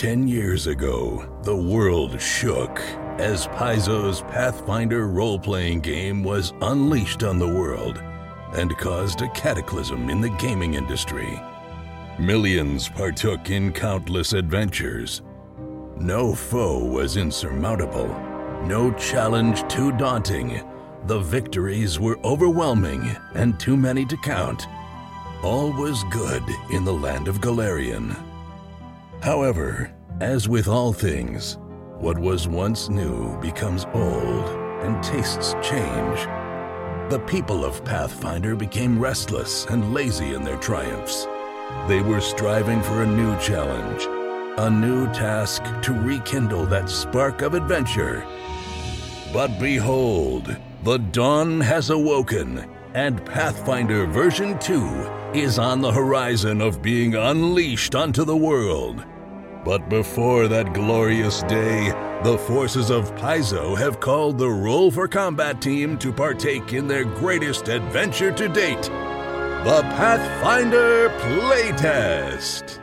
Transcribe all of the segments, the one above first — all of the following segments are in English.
Ten years ago, the world shook as Paizo's Pathfinder role playing game was unleashed on the world and caused a cataclysm in the gaming industry. Millions partook in countless adventures. No foe was insurmountable, no challenge too daunting. The victories were overwhelming and too many to count. All was good in the land of Golarion. However, as with all things, what was once new becomes old and tastes change. The people of Pathfinder became restless and lazy in their triumphs. They were striving for a new challenge, a new task to rekindle that spark of adventure. But behold, the dawn has awoken, and Pathfinder version 2 is on the horizon of being unleashed onto the world. But before that glorious day, the forces of Paizo have called the Roll for Combat team to partake in their greatest adventure to date the Pathfinder Playtest.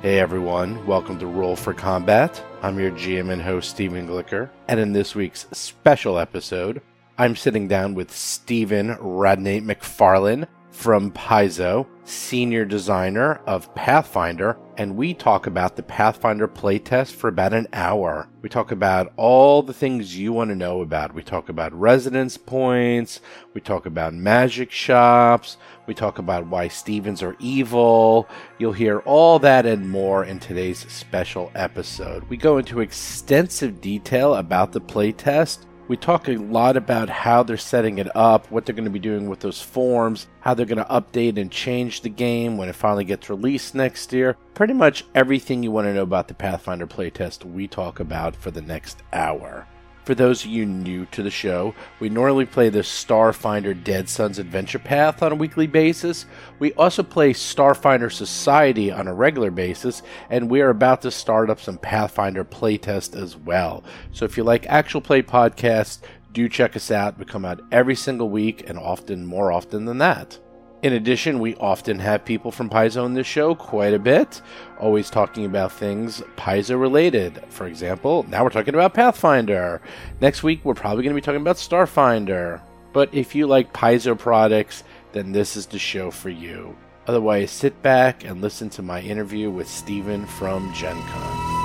Hey everyone, welcome to Roll for Combat. I'm your GM and host, Stephen Glicker, and in this week's special episode, I'm sitting down with Stephen Radney MacFarland from Paizo, senior designer of Pathfinder, and we talk about the Pathfinder playtest for about an hour. We talk about all the things you want to know about. We talk about resonance points, we talk about magic shops, we talk about why Stevens are evil. You'll hear all that and more in today's special episode. We go into extensive detail about the playtest we talk a lot about how they're setting it up, what they're going to be doing with those forms, how they're going to update and change the game when it finally gets released next year. Pretty much everything you want to know about the Pathfinder playtest, we talk about for the next hour. For those of you new to the show, we normally play the Starfinder Dead Suns Adventure Path on a weekly basis. We also play Starfinder Society on a regular basis, and we are about to start up some Pathfinder playtest as well. So if you like actual play podcasts, do check us out. We come out every single week and often more often than that. In addition, we often have people from Paizo on this show quite a bit, always talking about things Paizo related. For example, now we're talking about Pathfinder. Next week, we're probably going to be talking about Starfinder. But if you like Paizo products, then this is the show for you. Otherwise, sit back and listen to my interview with Steven from Gen Con.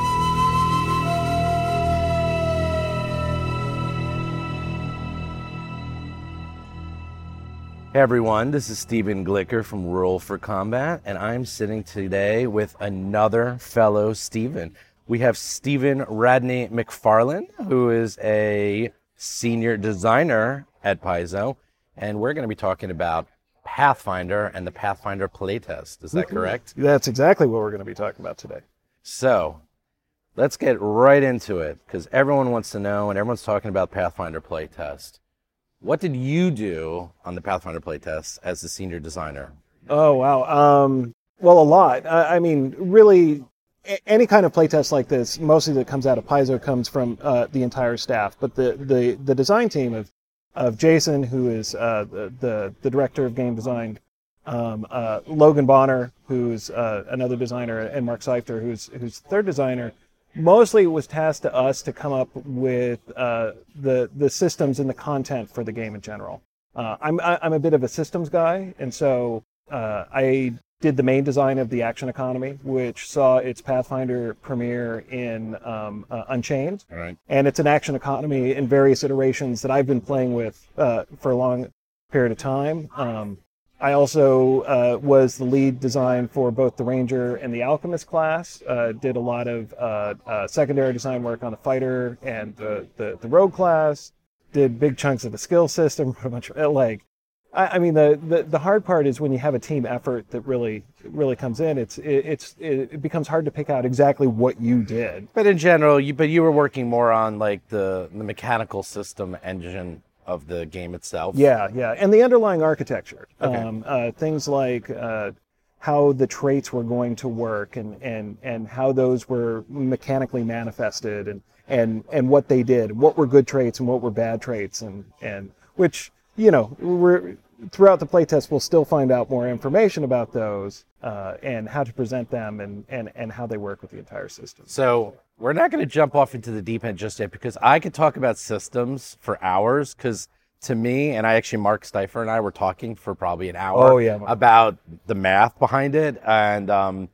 Hey everyone, this is Stephen Glicker from Roll for Combat, and I'm sitting today with another fellow Stephen. We have Stephen Radney MacFarland, who is a senior designer at Paizo, and we're going to be talking about Pathfinder and the Pathfinder playtest. Is that mm-hmm. correct? That's exactly what we're going to be talking about today. So, let's get right into it because everyone wants to know, and everyone's talking about Pathfinder playtest. What did you do on the Pathfinder playtest as the senior designer? Oh wow. Um, well, a lot. I, I mean, really, a- any kind of playtest like this, mostly that comes out of Paizo, comes from uh, the entire staff. But the, the, the design team of of Jason, who is uh, the, the, the director of game design, um, uh, Logan Bonner, who's uh, another designer, and Mark Seifter, who's who's third designer mostly it was tasked to us to come up with uh, the the systems and the content for the game in general. Uh, I'm I'm a bit of a systems guy, and so uh, I did the main design of the action economy, which saw its Pathfinder premiere in um, uh, Unchained, right. and it's an action economy in various iterations that I've been playing with uh, for a long period of time. Um, I also uh, was the lead design for both the Ranger and the Alchemist class. Uh, did a lot of uh, uh secondary design work on the Fighter and the, the, the, Rogue class. Did big chunks of the skill system. Pretty much uh, like, I, I mean, the, the, the hard part is when you have a team effort that really really comes in. It's it, it's it becomes hard to pick out exactly what you did. But in general, you but you were working more on like the the mechanical system engine of the game itself. Yeah, yeah, and the underlying architecture. Okay. Um, uh, things like uh, how the traits were going to work, and and and how those were mechanically manifested, and and and what they did, what were good traits and what were bad traits, and and which you know we're throughout the playtest, we'll still find out more information about those uh, and how to present them and, and, and how they work with the entire system. So we're not going to jump off into the deep end just yet because I could talk about systems for hours. Because to me, and I actually, Mark Seifter and I were talking for probably an hour Oh, yeah. about the math behind it. And um,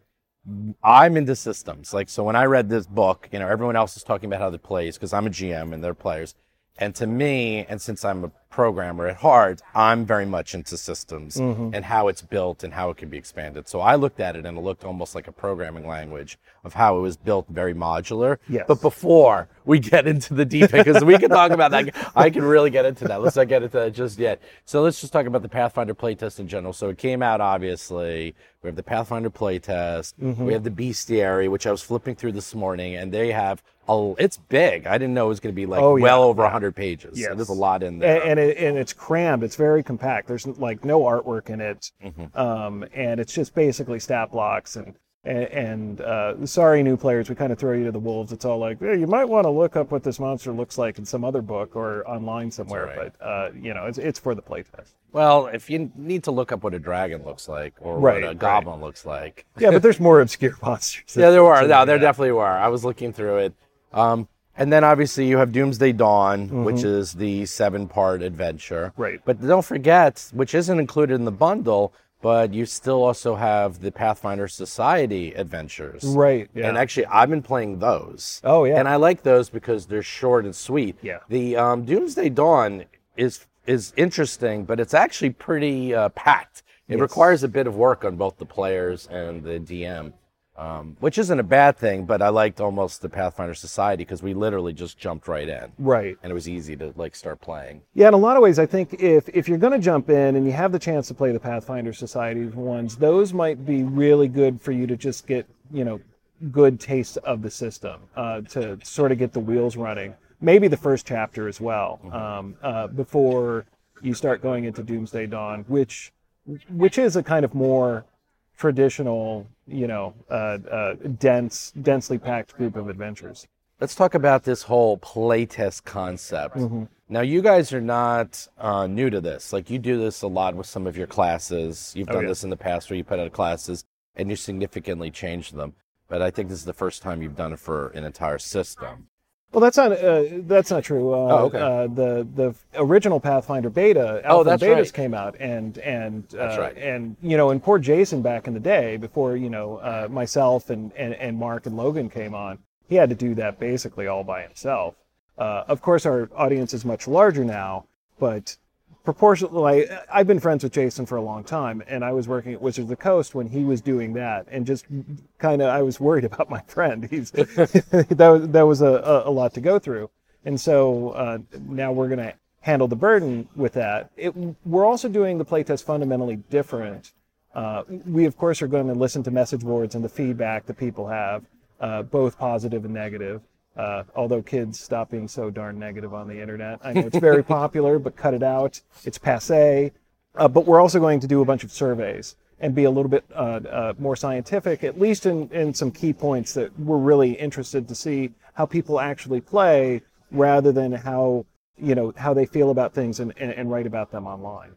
I'm into systems. Like, so when I read this book, you know, everyone else is talking about how they plays because I'm a GM and they're players. And to me, and since I'm a programmer at heart, I'm very much into systems Mm-hmm. and how it's built and how it can be expanded. So I looked at it and it looked almost like a programming language of how it was built very modular. Yes. But before we get into the deep end, because we can talk about that, I can really get into that. Let's not get into that just yet. So let's just talk about the Pathfinder playtest in general. So it came out, obviously. We have the Pathfinder playtest. Mm-hmm. We have the Bestiary, which I was flipping through this morning, and they have a, it's big. I didn't know it was going to be like Oh, yeah. well over 100 pages. So there's a lot in there. and, and, it, and it's crammed. It's very compact. There's like no artwork in it, Mm-hmm. um, and it's just basically stat blocks. And and, uh, sorry, new players, we kind of throw you to the wolves. It's all like, hey, you might want to look up what this monster looks like in some other book or online somewhere. right. But uh, you know, it's it's for the playtest. Well, if you need to look up what a dragon looks like or Right, what a right. goblin looks like, Yeah, but there's more obscure monsters. yeah, there were. No, there definitely were. I was looking through it. Um, and then obviously you have Doomsday Dawn, which is the seven-part adventure. Mm-hmm. Right. But don't forget, which isn't included in the bundle, but you still also have the Pathfinder Society adventures. Right. Yeah. And actually, I've been playing those. Oh, yeah. And I like those because they're short and sweet. Yeah. The um, Doomsday Dawn is is interesting, but it's actually pretty uh, packed. It requires a bit of work on both the players and the DM, um, which isn't a bad thing. But I liked almost the Pathfinder Society because we literally just jumped right in, right. and it was easy to like start playing. Yeah, in a lot of ways, I think if if you're going to jump in and you have the chance to play the Pathfinder Society ones, those might be really good for you to just get you know good taste of the system uh, to sort of get the wheels running. Maybe the first chapter as well um, uh, before you start going into Doomsday Dawn, which which is a kind of more traditional, you know, uh, uh, dense, densely packed group of adventures. Let's talk about this whole playtest concept. Mm-hmm. Now, you guys are not uh, new to this. Like, you do this a lot with some of your classes. You've done Oh, yeah. this in the past where you put out classes and you significantly changed them. But I think this is the first time you've done it for an entire system. Well, that's not uh, that's not true. Uh, Oh, okay. uh, the the original Pathfinder beta, alpha Oh, that's betas right. came out, and and uh, That's right. and you know, and poor Jason back in the day, before you know uh, myself and, and and Mark and Logan came on, he had to do that basically all by himself. Uh, of course, our audience is much larger now, but proportionally, I've been friends with Jason for a long time, and I was working at Wizards of the Coast when he was doing that, and just kind of I was worried about my friend. He's that was that was a, a, lot to go through, and so uh, now we're gonna handle the burden with that. It, we're also doing the playtest fundamentally different. Uh, we of course are going to listen to message boards and the feedback that people have, uh, both positive and negative. Uh, although kids stop being so darn negative on the internet. I know it's very popular, but cut it out. It's passe. Uh, but we're also going to do a bunch of surveys and be a little bit uh, uh, more scientific, at least in, in some key points that we're really interested to see how people actually play rather than how you know how they feel about things and, and, and write about them online.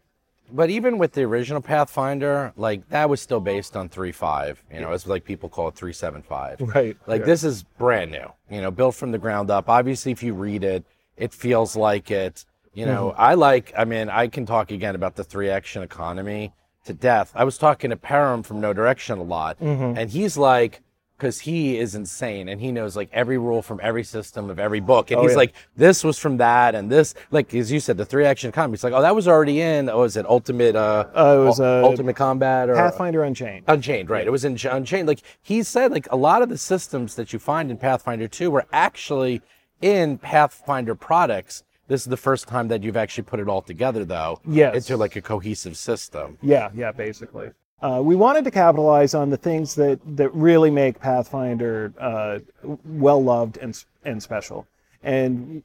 But even with the original Pathfinder, like that was still based on 3.5. You know, it's like people call it 3.75. Right. Like Yeah. this is brand new, you know, built from the ground up. Obviously, if you read it, it feels like it. You know, Mm-hmm. I like, I mean, I can talk again about the three action economy to death. I was talking to Param from No Direction a lot, Mm-hmm. and he's like, because he is insane and he knows like every rule from every system of every book. And Oh, he's yeah. like, this was from that, and this, like, as you said, the three action economy. It's like, oh, that was already in, oh, is it Ultimate, uh, Uh, it was, uh, Ultimate Combat or Pathfinder Unchained. Unchained, right? It was in Unchained. Like he said, like a lot of the systems that you find in Pathfinder 2 were actually in Pathfinder products. This is the first time that you've actually put it all together, though, Yes. into like a cohesive system. Yeah, yeah, basically. Uh, we wanted to capitalize on the things that, that really make Pathfinder uh, well loved and and special, and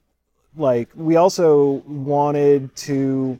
like we also wanted to,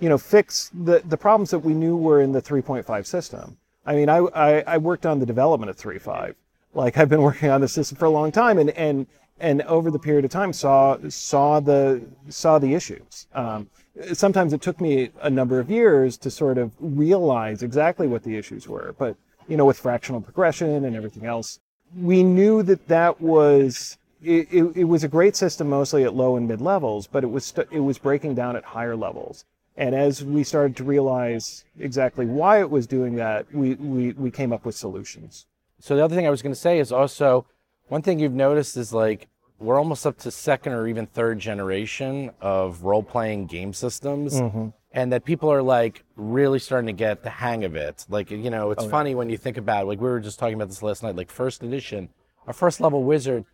you know, fix the the problems that we knew were in the 3.5 system. I mean, I I, I worked on the development of 3.5. Like I've been working on the system for a long time, and and and over the period of time saw saw the saw the issues. Um, sometimes it took me a number of years to sort of realize exactly what the issues were, but you know, with fractional progression and everything else, we knew that that was it, it, it was a great system mostly at low and mid levels, but it was st- it was breaking down at higher levels. And as we started to realize exactly why it was doing that, we, we, we came up with solutions. So the other thing I was going to say is also one thing you've noticed is like we're almost up to second or even third generation of role playing game systems. Mm-hmm. And that people are like really starting to get the hang of it. Like, you know, it's Oh, funny when you think about it. Like, we were just talking about this last night. Like, first edition, our first level wizard,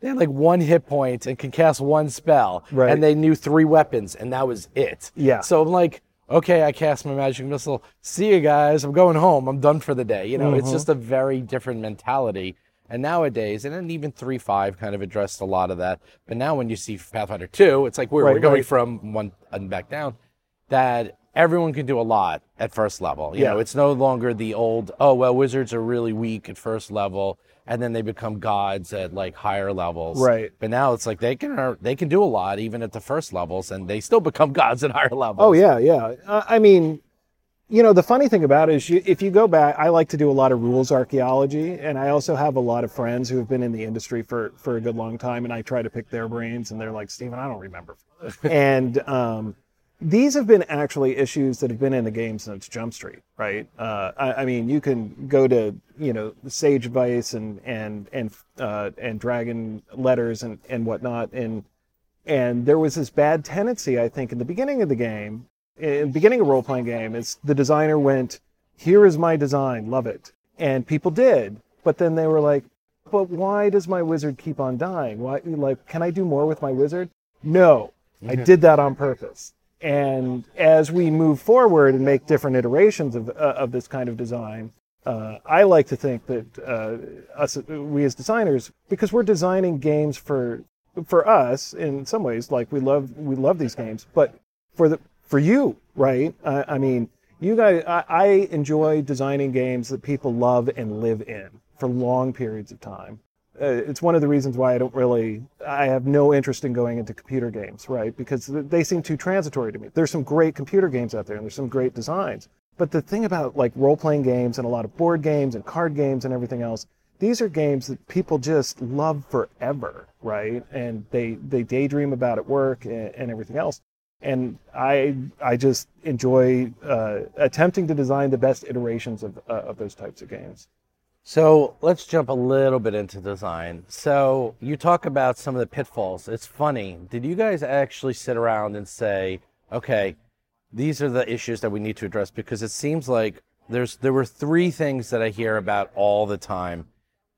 they had like one hit point and can cast one spell. Right. And they knew three weapons, and that was it. Yeah. So I'm like, okay, I cast my magic missile. See you guys. I'm going home. I'm done for the day. You know, it's Mm-hmm. just a very different mentality. And nowadays, and then even three five kind of addressed a lot of that. But now when you see Pathfinder two, it's like we're, we're going right. from one and back down. That everyone can do a lot at first level. You Yeah. know, it's no longer the old oh well, wizards are really weak at first level, and then they become gods at like higher levels. Right. But now it's like they can they can do a lot even at the first levels, and they still become gods at higher levels. Oh yeah, yeah. I mean, you know, the funny thing about it is, you, if you go back, I like to do a lot of rules archaeology, and I also have a lot of friends who have been in the industry for for a good long time, and I try to pick their brains, and they're like, Steven, I don't remember. and um, these have been actually issues that have been in the game since Jump Street, right? Uh, I, I mean, you can go to you know Sage Advice and and and uh, and Dragon Letters and and whatnot, and and there was this bad tendency, I think, in the beginning of the game, in the beginning of role playing game, is the designer went, "Here is my design, love it," and people did, but then they were like, "But why does my wizard keep on dying? Why, like, can I do more with my wizard?" No, I did that on purpose. And as we move forward and make different iterations of uh, of this kind of design, uh, I like to think that uh, us, we as designers, because we're designing games for for us in some ways, like we love we love these games, but for the for you, right? I, I mean, you guys, I, I enjoy designing games that people love and live in for long periods of time. Uh, it's one of the reasons why I don't really, I have no interest in going into computer games, right? Because they seem too transitory to me. There's some great computer games out there, and there's some great designs. But the thing about like role playing games and a lot of board games and card games and everything else, these are games that people just love forever, right? And they they daydream about at work and, and everything else. And I I just enjoy uh, attempting to design the best iterations of uh, of those types of games. So let's jump a little bit into design. So you talk about some of the pitfalls. It's funny. Did you guys actually sit around and say, okay, these are the issues that we need to address? Because it seems like there's there were three things that I hear about all the time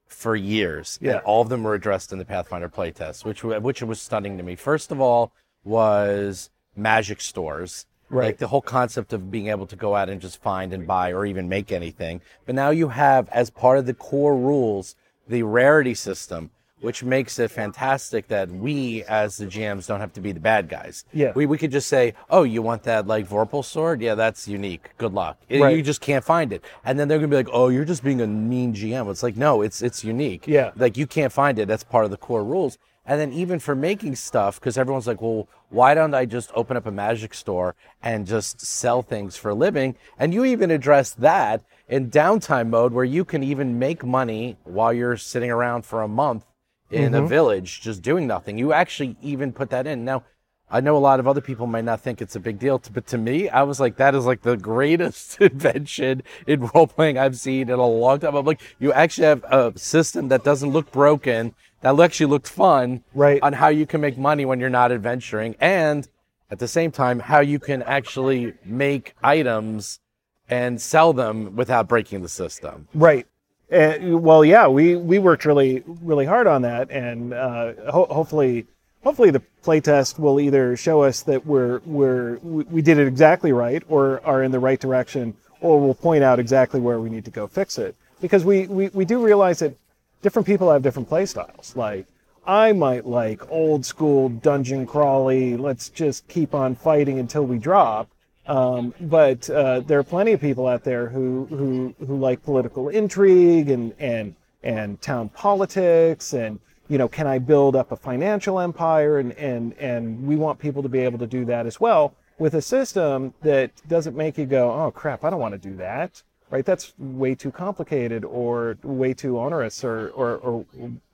for years. Yeah. And all of them were addressed in the Pathfinder playtest, which which was stunning to me. First of all was magic stores. Right. Like the whole concept of being able to go out and just find and buy or even make anything. But now you have, as part of the core rules, the rarity system, which makes it fantastic that we, as the GMs, don't have to be the bad guys. Yeah. We, we could just say, oh, you want that like Vorpal sword? Yeah, that's unique. Good luck. It- Right. You just can't find it. And then they're going to be like, oh, you're just being a mean GM. It's like, no, it's, it's unique. Yeah. Like you can't find it. That's part of the core rules. And then even for making stuff, because everyone's like, well, why don't I just open up a magic store and just sell things for a living? And you even address that in downtime mode where you can even make money while you're sitting around for a month in a mm-hmm. village just doing nothing. You actually even put that in. Now, I know a lot of other people might not think it's a big deal, but to me, I was like, that is like the greatest invention in role playing I've seen in a long time. I'm like, you actually have a system that doesn't look broken, that actually looked fun, Right. On how you can make money when you're not adventuring, and at the same time, how you can actually make items and sell them without breaking the system. Right. Uh, well, yeah, we, we worked really really hard on that, and uh, ho- hopefully hopefully the playtest will either show us that we're we're we did it exactly right, or are in the right direction, or will point out exactly where we need to go fix it. Because we, we, we do realize that different people have different play styles. Like I might like old school dungeon crawly. Let's just keep on fighting until we drop. Um, but uh, there are plenty of people out there who who who like political intrigue and and and town politics and you know, can I build up a financial empire? And, and, and we want people to be able to do that as well with a system that doesn't make you go, oh crap, I don't want to do that, right? That's way too complicated or way too onerous or, or, or,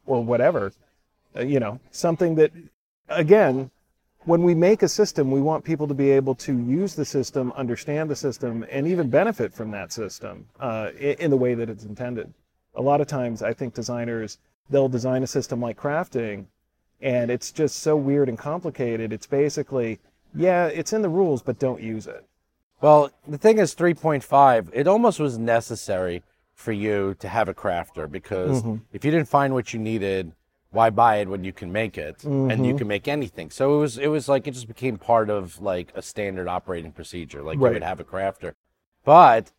or whatever. Uh, you know, something that, again, when we make a system, we want people to be able to use the system, understand the system, and even benefit from that system uh, in, in the way that it's intended. A lot of times, I think designers they'll design a system like crafting, and it's just so weird and complicated. It's basically, yeah, it's in the rules, but don't use it. Well, the thing is, 3.5, it almost was necessary for you to have a crafter because Mm-hmm. if you didn't find what you needed, why buy it when you can make it and Mm-hmm. you can make anything? So it was, it was like it just became part of like a standard operating procedure. Like you would have a crafter, but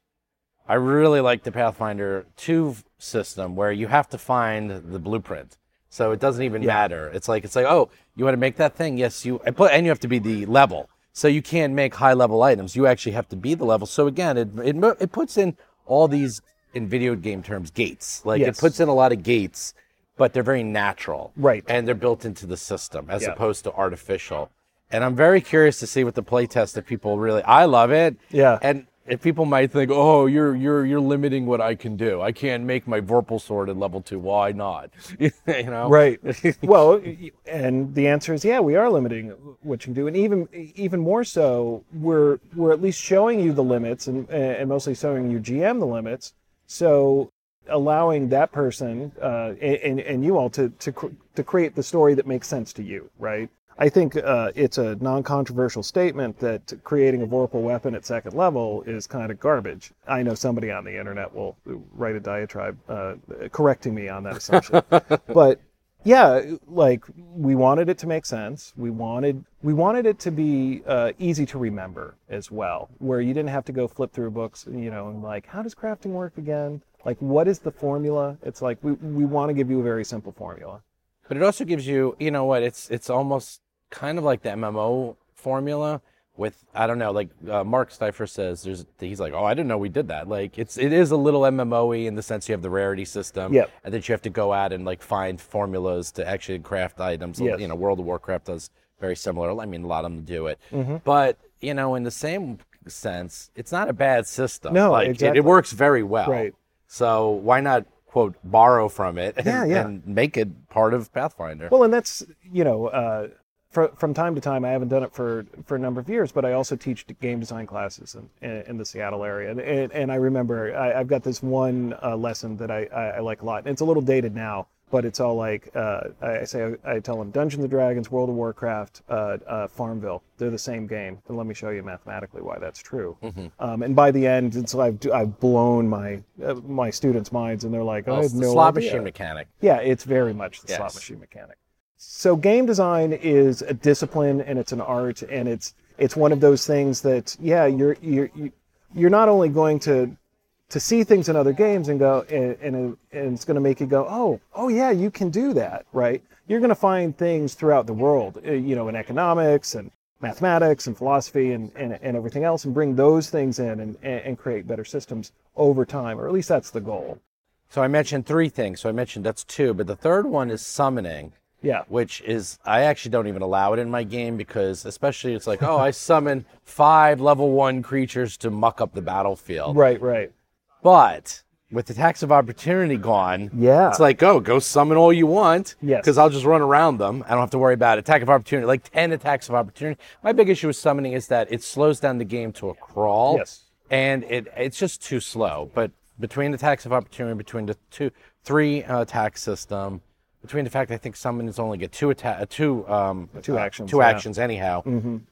I really like the Pathfinder 2 system where you have to find the blueprint. So it doesn't even matter. It's like it's like, oh, you want to make that thing? Yes, you and you have to be the level. So you can't make high level items. You actually have to be the level. So again, it it, it puts in all these in video game terms gates. Like Yes. it puts in a lot of gates, but they're very natural. Right. And they're built into the system as Yeah. opposed to artificial. And I'm very curious to see what the playtest if people really I love it. Yeah. And if people might think, "Oh, you're you're you're limiting what I can do. I can't make my Vorpal sword at level two. Why not?" you know, Right. well, and the answer is yeah, we are limiting what you can do, and even even more so, we're we're at least showing you the limits, and and mostly showing you GM the limits. So allowing that person uh, and and you all to to cr- to create the story that makes sense to you, right? I think uh, it's a non-controversial statement that creating a Vorpal weapon at second level is kind of garbage. I know somebody on the internet will write a diatribe uh, correcting me on that assumption, but yeah, like we wanted it to make sense. We wanted we wanted it to be uh, easy to remember as well, where you didn't have to go flip through books, you know, and like how does crafting work again? Like what is the formula? It's like we we want to give you a very simple formula. But it also gives you, you know what? It's it's almost kind of like the MMO formula with I don't know, like uh, Mark Seifter says. There's he's like, oh, I didn't know we did that. Like it's it is a little MMO-y in the sense you have the rarity system, Yep. and that you have to go out and like find formulas to actually craft items. Yes. You know, World of Warcraft does very similar. I mean, a lot of them do it, Mm-hmm. but you know, in the same sense, it's not a bad system. No, like, it- exactly. it, works very well. Right. So why not quote borrow from it and, Yeah, yeah. and make it part of Pathfinder? Well, and that's you know, uh, fr- from time to time, I haven't done it for for a number of years, but I also teach game design classes in, in, in the Seattle area, and and, and I remember I, I've got this one uh, lesson that I, I, I like a lot, and it's a little dated now, but it's all like uh, I I say I tell them Dungeons and Dragons, World of Warcraft, uh, uh, Farmville, they're the same game, and let me show you mathematically why that's true. Um, and by the end, it's I've I've blown my uh, my students' minds, and they're like, oh, Well, it's have the no slot idea. machine mechanic. Yeah, it's very much the slot machine mechanic. So game design is a discipline and it's an art and it's it's one of those things that yeah you're you're you- you're not only going to to see things in other games and go and and, and it's going to make you go oh oh yeah you can do that right? You're going to find things throughout the world uh, you know in economics and mathematics and philosophy and, and, and everything else and bring those things in and and create better systems over time or at least that's the goal. So I mentioned three things. So I mentioned that's two, but the third one is summoning, yeah which is I actually don't even allow it in my game because especially it's like, oh, I summon five level one creatures to muck up the battlefield. right right But with the tax of opportunity gone, Yeah. it's like, oh, go summon all you want. Yes. Because I'll just run around them. I don't have to worry about attack of opportunity, like 10 attacks of opportunity. My big issue with summoning is that it slows down the game to a crawl. Yes. And it it's just too slow. But between attacks of opportunity, between the two, three uh, attack system, between the fact I think summons only get two attack, uh, two um, Two uh, actions, two yeah. actions anyhow.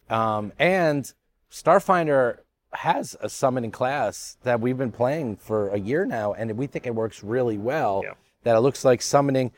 Um, and Starfinder has a summoning class that we've been playing for a year now, and we think it works really well. Yeah. That it looks like summoning.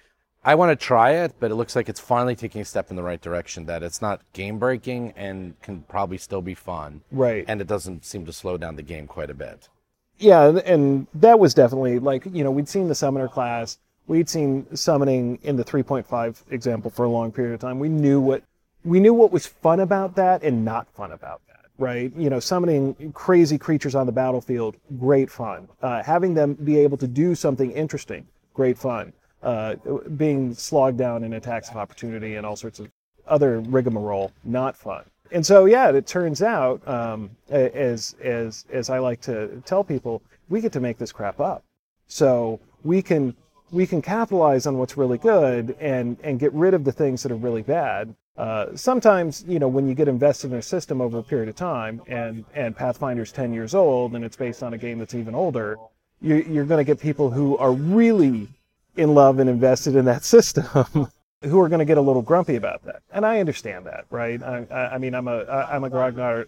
I want to try it, but it looks like it's finally taking a step in the right direction. That it's not game breaking and can probably still be fun. Right. And it doesn't seem to slow down the game quite a bit. yeah and- and that was definitely like you know we'd seen the summoner class we'd seen summoning in the 3.5 example for a long period of time we knew what we knew what was fun about that and not fun about that right you know summoning crazy creatures on the battlefield great fun uh, having them be able to do something interesting great fun uh, being slogged down in attacks of opportunity and all sorts of other rigmarole, not fun. And so, yeah, it turns out, um, as as as I like to tell people, we get to make this crap up. So we can we can capitalize on what's really good and and get rid of the things that are really bad. Uh, sometimes, you know, when you get invested in a system over a period of time, and and Pathfinder's 10 years old, and it's based on a game that's even older, you, you're going to get people who are really in love and invested in that system who are going to get a little grumpy about that. And I understand that, right? I, I mean, I'm a I'm a grognard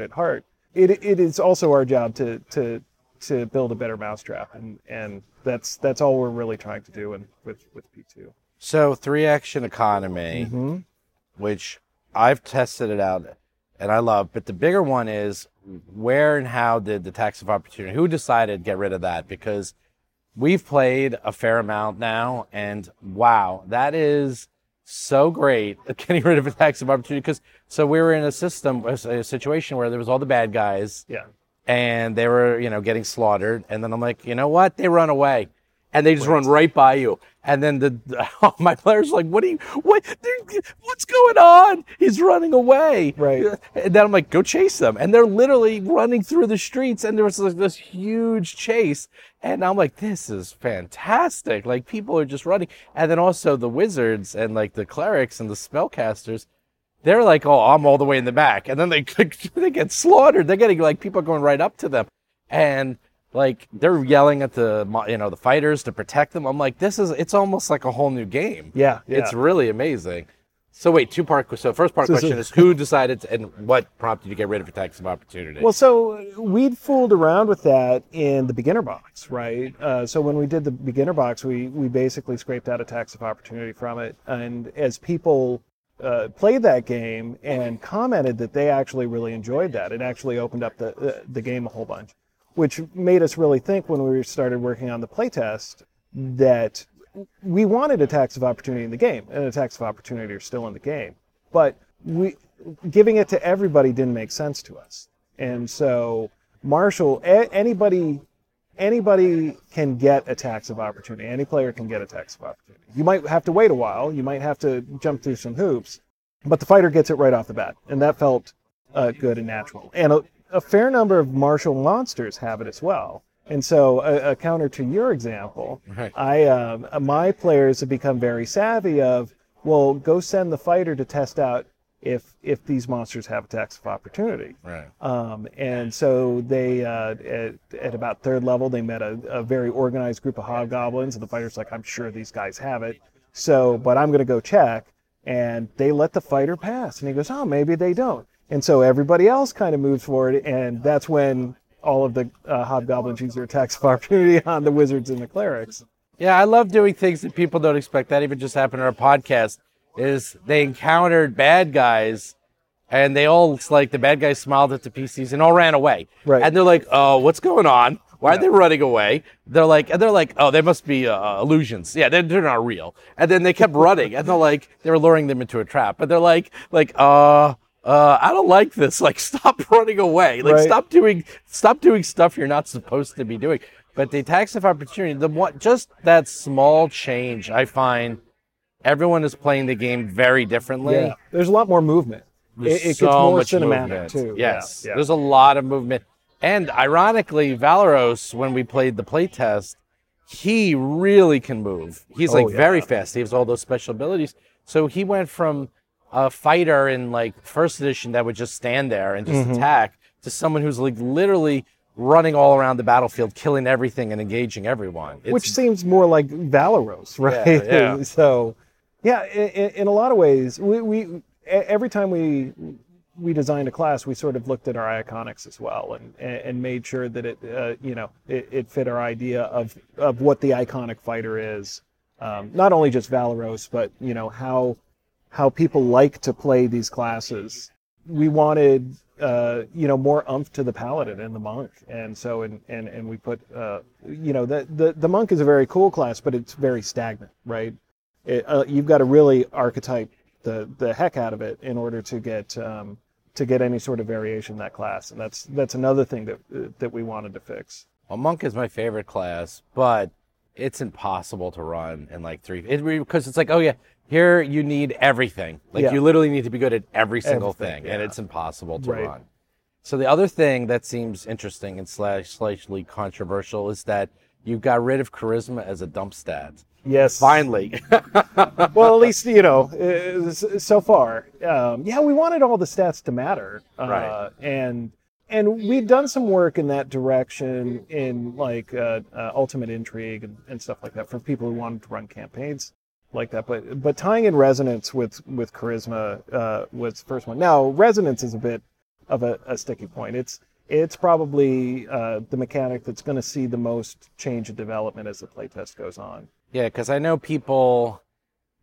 at heart. It it is also our job to to to build a better mousetrap, and and that's that's all we're really trying to do in, with with P2. So three action economy, Mm-hmm. which I've tested it out and I love, but the bigger one is where and how did the tax of opportunity? Who decided to get rid of that? Because we've played a fair amount now, and wow, that is so great getting rid of attacks of opportunity. Because so we were in a system, a situation where there was all the bad guys, Yeah. And they were, you know, getting slaughtered. And then I'm like, you know what? They run away. And they just run right by you. And then the, oh, my player's like, what are you, what, what's going on? He's running away. Right. And then I'm like, go chase them. And they're literally running through the streets. And there was like this huge chase. And I'm like, this is fantastic. Like people are just running. And then also the wizards and like the clerics and the spellcasters, they're like, oh, I'm all the way in the back. And then they, they get slaughtered. They're getting like people going right up to them. And like they're yelling at the you know the fighters to protect them. I'm like, this is it's almost like a whole new game. Yeah, yeah. it's really amazing. So wait, two part. So first part So- question so- is who decided to, and what prompted you to get rid of attacks of opportunity? Well, so we'd fooled around with that in the beginner box, right? Uh, so when we did the beginner box, we we basically scraped out attacks of opportunity from it, and as people uh, played that game and commented that they actually really enjoyed that, it actually opened up the the, the game a whole bunch, which made us really think when we started working on the playtest that we wanted attacks of opportunity in the game, and attacks of opportunity are still in the game, but we giving it to everybody didn't make sense to us. And so Marshall, a- anybody, anybody can get attacks of opportunity. Any player can get attacks of opportunity. You might have to wait a while. You might have to jump through some hoops, but the fighter gets it right off the bat, and that felt uh, good and natural. And a, a fair number of martial monsters have it as well. And so, a, a counter to your example, Right. I um, my players have become very savvy of well, go send the fighter to test out if if these monsters have attacks of opportunity. right. Um, and so they, uh, at, at about third level, they met a, a very organized group of hobgoblins, and the fighter's like, I'm sure these guys have it. So, but I'm going to go check. And they let the fighter pass. And he goes, Oh, maybe they don't. And so everybody else kind of moves forward. And that's when all of the uh, hobgoblins use their attacks of opportunity on the wizards and the clerics. Yeah, I love doing things that people don't expect. That even just happened on our podcast. Is they encountered bad guys, and they all it's like the bad guys smiled at the PCs and all ran away. Right. And they're like, "Oh, what's going on? Why are they running away?" They're like, and they're like, "Oh, they must be uh, illusions. Yeah, they're, they're not real." And then they kept running, and they're like, they were luring them into a trap. But they're like, like, uh. Uh, I don't like this. Like, stop running away. Like, Right. stop doing, stop doing stuff you're not supposed to be doing. But the tax of opportunity, the one, just that small change, I find everyone is playing the game very differently. Yeah. There's a lot more movement. There's it, it so gets more much cinematic, movement. too. Yes, Yeah, yeah. there's a lot of movement. And ironically, Valeros, when we played the playtest, he really can move. He's Oh, like very fast. He has all those special abilities. So he went from a fighter in like first edition that would just stand there and just Mm-hmm. attack to someone who's like literally running all around the battlefield, killing everything and engaging everyone. It's which seems more like Valeros, right? yeah. so, yeah, in, in a lot of ways, we, we every time we we designed a class, we sort of looked at our iconics as well, and and made sure that it uh, you know it, it fit our idea of of what the iconic fighter is, um, not only just Valeros, but you know how how people like to play these classes. We wanted uh, you know more umph to the paladin and the monk, and so and and, and we put uh, you know the, the the monk is a very cool class, but it's very stagnant, right? It, uh, you've got to really archetype the the heck out of it in order to get um, to get any sort of variation in that class, and that's that's another thing that that we wanted to fix. Well, monk is my favorite class, but it's impossible to run in like three it, because it's like oh yeah here you need everything like Yeah. you literally need to be good at every single Everything, thing and it's impossible to Right. run so the other thing that seems interesting and slash slightly controversial is that you got rid of charisma as a dump stat Yes. finally well, at least you know uh, so far. Um, yeah, we wanted all the stats to matter, uh, Right. And and we've done some work in that direction in like uh, uh, Ultimate Intrigue and, and stuff like that for people who wanted to run campaigns like that. But but tying in resonance with with charisma uh, was the first one. Now resonance is a bit of a, a sticky point. It's it's probably uh, the mechanic that's going to see the most change in development as the playtest goes on. Yeah, because I know people.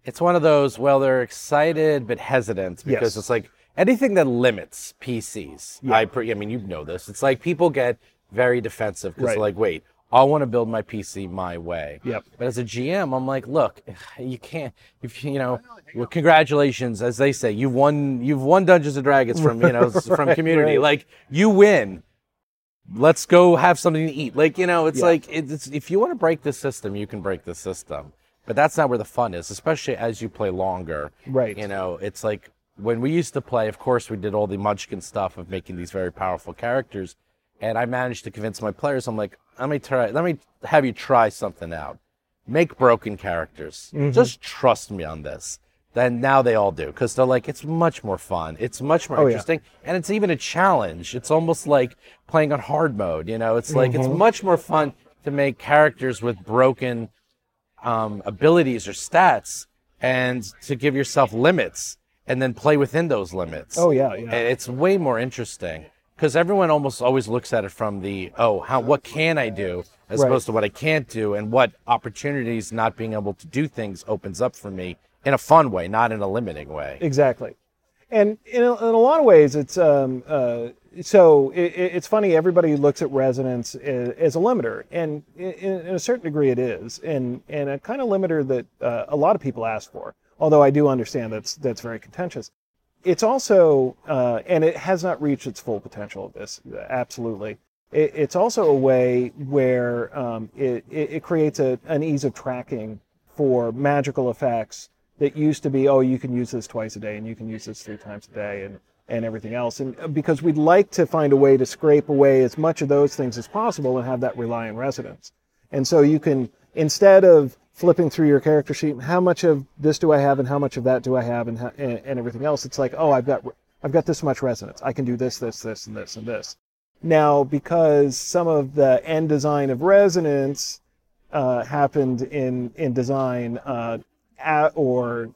It's one of those. Well, they're excited but hesitant because Yes. it's like anything that limits PCs. Yeah. I, pre- I mean, you know this. It's like people get very defensive because Right. they're like, wait, I want to build my PC my way. Yep. But as a GM, I'm like, look, you can't. If you know, well, congratulations, as they say, you've won. You've won Dungeons and Dragons from you know from community. right. Like you win. Let's go have something to eat. Like you know, it's Yeah. like it's if you want to break the system, you can break the system. But that's not where the fun is, especially as you play longer. Right. You know, it's like when we used to play, of course, we did all the Munchkin stuff of making these very powerful characters. And I managed to convince my players, I'm like, let me try, let me have you try something out. Make broken characters. Mm-hmm. Just trust me on this. Then now they all do because they're like, it's much more fun. It's much more Oh, yeah. interesting. And it's even a challenge. It's almost like playing on hard mode. You know, it's like, Mm-hmm. it's much more fun to make characters with broken um, abilities or stats and to give yourself limits and then play within those limits. Oh, yeah, yeah. And it's way more interesting because everyone almost always looks at it from the oh how what can I do as Right. opposed to what I can't do and what opportunities not being able to do things opens up for me in a fun way, not in a limiting way. Exactly. And in a, in a lot of ways, it's um, uh, so it, it- it's funny. Everybody looks at resonance as, a limiter, and in, in a certain degree, it is, and and a kind of limiter that uh, a lot of people ask for. Although I do understand that's that's very contentious. It's also, uh, and it has not reached its full potential of this. Absolutely, it, it's also a way where um, it, it, it creates a, an ease of tracking for magical effects that used to be, oh, you can use this twice a day and you can use this three times a day and, and everything else. And uh, because we'd like to find a way to scrape away as much of those things as possible and have that rely on resonance. And so you can, instead of flipping through your character sheet, how much of this do I have and how much of that do I have and, and, and everything else, it's like, oh, I've got, I've got this much resonance. I can do this, this, this, and this, and this. Now, because some of the end design of resonance uh, happened in in design uh, at, or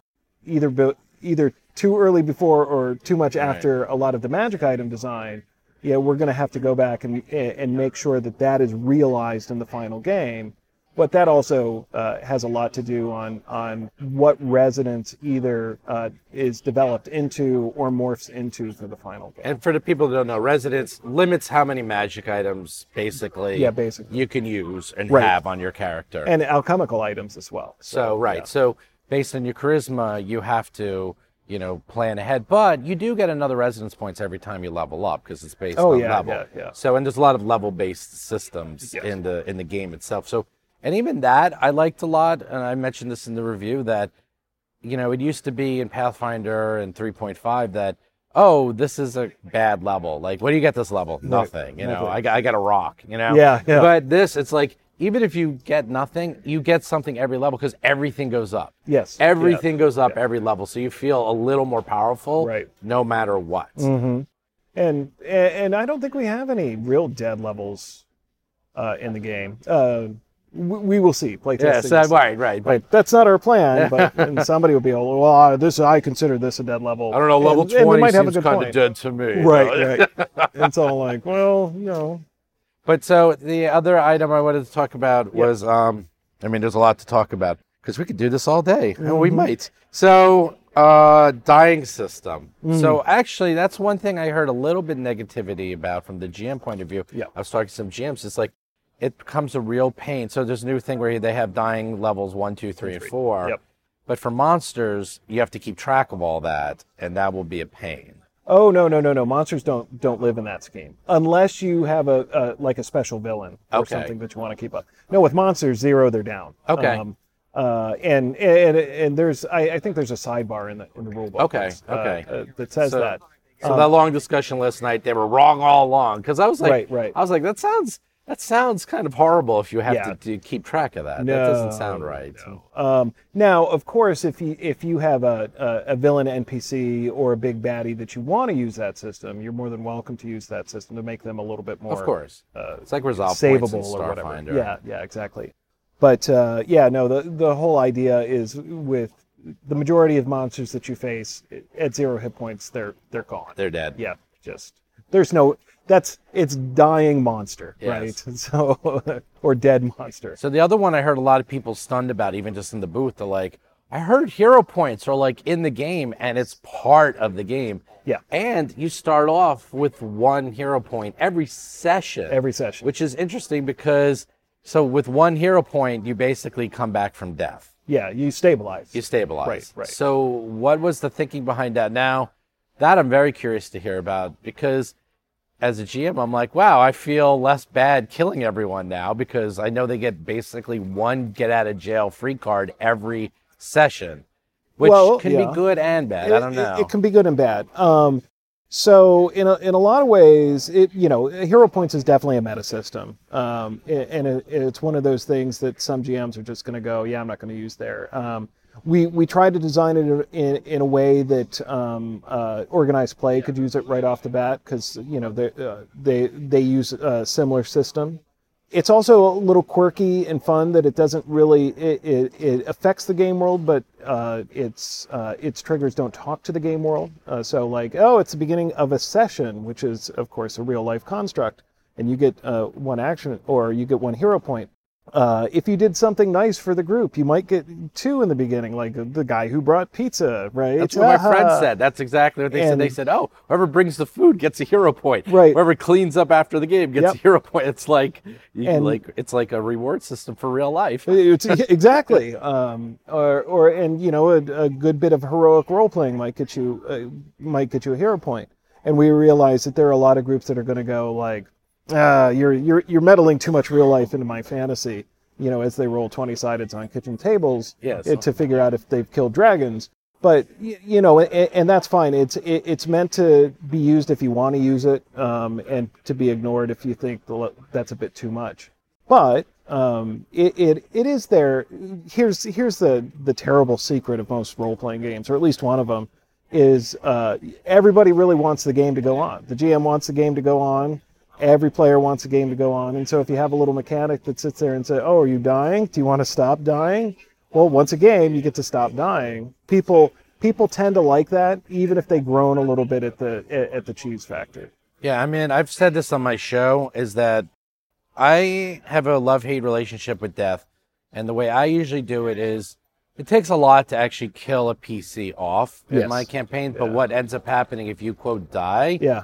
either bu- either too early before or too much after a lot of the magic item design. Yeah, we're going to have to go back and and make sure that that is realized in the final game. But that also uh, has a lot to do on on what resonance either uh, is developed into or morphs into for the final game. And for the people that don't know, resonance limits how many magic items basically Yeah, basically. you can use and Right. have on your character. and alchemical items as well. So right. So based on your charisma, you have to, you know, plan ahead. But you do get another resonance points every time you level up because it's based Oh, on yeah, level. yeah, yeah. So and there's a lot of level based systems Yes. in the in the game itself. So and even that I liked a lot, and I mentioned this in the review that, you know, it used to be in Pathfinder and 3.5 that. Oh, this is a bad level. Like, what do you get this level? Nothing. You know, nothing. I got, I got a rock. You know. Yeah, yeah. But this, it's like even if you get nothing, you get something every level because everything goes up. Yes. Everything goes up every level, so you feel a little more powerful, Right. no matter what. And and and I don't think we have any real dead levels uh, in the game. Uh, we, we will see. Play Yeah, will see. right, right. But That's not our plan, but and somebody will be all, well, uh, this I consider this a dead level. I don't know, level and, and 20 they might seems kind of dead to me. Right, right. it's all like, well, no. But so the other item I wanted to talk about was, um, I mean, there's a lot to talk about because we could do this all day, and we Mm-hmm. might. So, uh, dying system. Mm. So actually, that's one thing I heard a little bit negativity about from the GM point of view. Yeah. I was talking to some GMs. It's like it becomes a real pain. So there's a new thing where they have dying levels one, two, three, and four. Yep. But for monsters, you have to keep track of all that, and that will be a pain. Oh no no no no! Monsters don't don't live in that scheme unless you have a, a like a special villain or Okay. something that you want to keep up. No, with monsters, zero, they're down. Okay. uh, and and and there's I, I think there's a sidebar in the in the rule book. Okay, uh, okay. uh, that says So- that. So that long discussion last night, they were wrong all along. Because I was like, Right, right. I was like, that sounds that sounds kind of horrible if you have Yeah. to, to keep track of that. that doesn't sound right. Um, now, of course, if you if you have a, a, a villain NPC or a big baddie that you want to use that system, you're more than welcome to use that system to make them a little bit more Of course, uh, it's like resolve savable or whatever. Starfinder. Yeah, yeah, exactly. But uh, yeah, no, the the whole idea is with the majority of monsters that you face at zero hit points, they're they're gone. they're dead. yeah, just there's no that's it's dying monster, Yes. right? So or dead monster. So the other one I heard a lot of people stunned about, even just in the booth, they're like, I heard hero points are like in the game and it's part of the game. Yeah. And you start off with one hero point every session. Every session. Which is interesting because so with one hero point, you basically come back from death. Yeah, you stabilize. You stabilize. Right, right. So what was the thinking behind that? Now, that I'm very curious to hear about because as a GM, I'm like, wow, I feel less bad killing everyone now because I know they get basically one get out of jail free card every session, which Well, can yeah. be good and bad. I don't It- know. It, it can be good and bad. Um, so in a, in a lot of ways, it you know, hero points is definitely a meta system, um, and it, it's one of those things that some GMs are just going to go, yeah, I'm not going to use there. Um, we we tried to design it in in a way that um, uh, organized play could use it right off the bat because you know they uh, they they use a similar system. It's also a little quirky and fun that it doesn't really it, it, it affects the game world but uh, its uh, its triggers don't talk to the game world. Uh, so like oh it's the beginning of a session which is of course a real life construct and you get uh, one action or you get one hero point uh, if you did something nice for the group you might get two in the beginning like the guy who brought pizza right That's what my friend said. That's exactly what they said. They said, "Oh, whoever brings the food gets a hero point. Right. Whoever cleans up after the game gets Yep. a hero point." It's like, you And- like it's like a reward system for real life. It's, exactly. Um, or, or, and you know, a, a good bit of heroic role playing might get you, uh, might get you a hero point. And we realize that there are a lot of groups that are going to go like, ah, you're, you're, you're meddling too much real life into my fantasy. You know, as they roll twenty sideds on kitchen tables Yes. uh, to figure out if they've killed dragons. But y- you know, and, and that's fine. It's it, it's meant to be used if you want to use it, um, and to be ignored if you think the, that's a bit too much. But um, it, it it is there. Here's here's the the terrible secret of most role playing games, or at least one of them, is uh, everybody really wants the game to go on. The GM wants the game to go on. Every player wants a game to go on. And so if you have a little mechanic that sits there and says, "Oh, are you dying? Do you want to stop dying?" Well, once a game, you get to stop dying. People people tend to like that, even if they groan a little bit at the at the cheese factor. Yeah, I mean, I've said this on my show is that I have a love hate relationship with death. And the way I usually do it is it takes a lot to actually kill a PC off in Yes. my campaigns. But what ends up happening if you, quote, die, Yeah.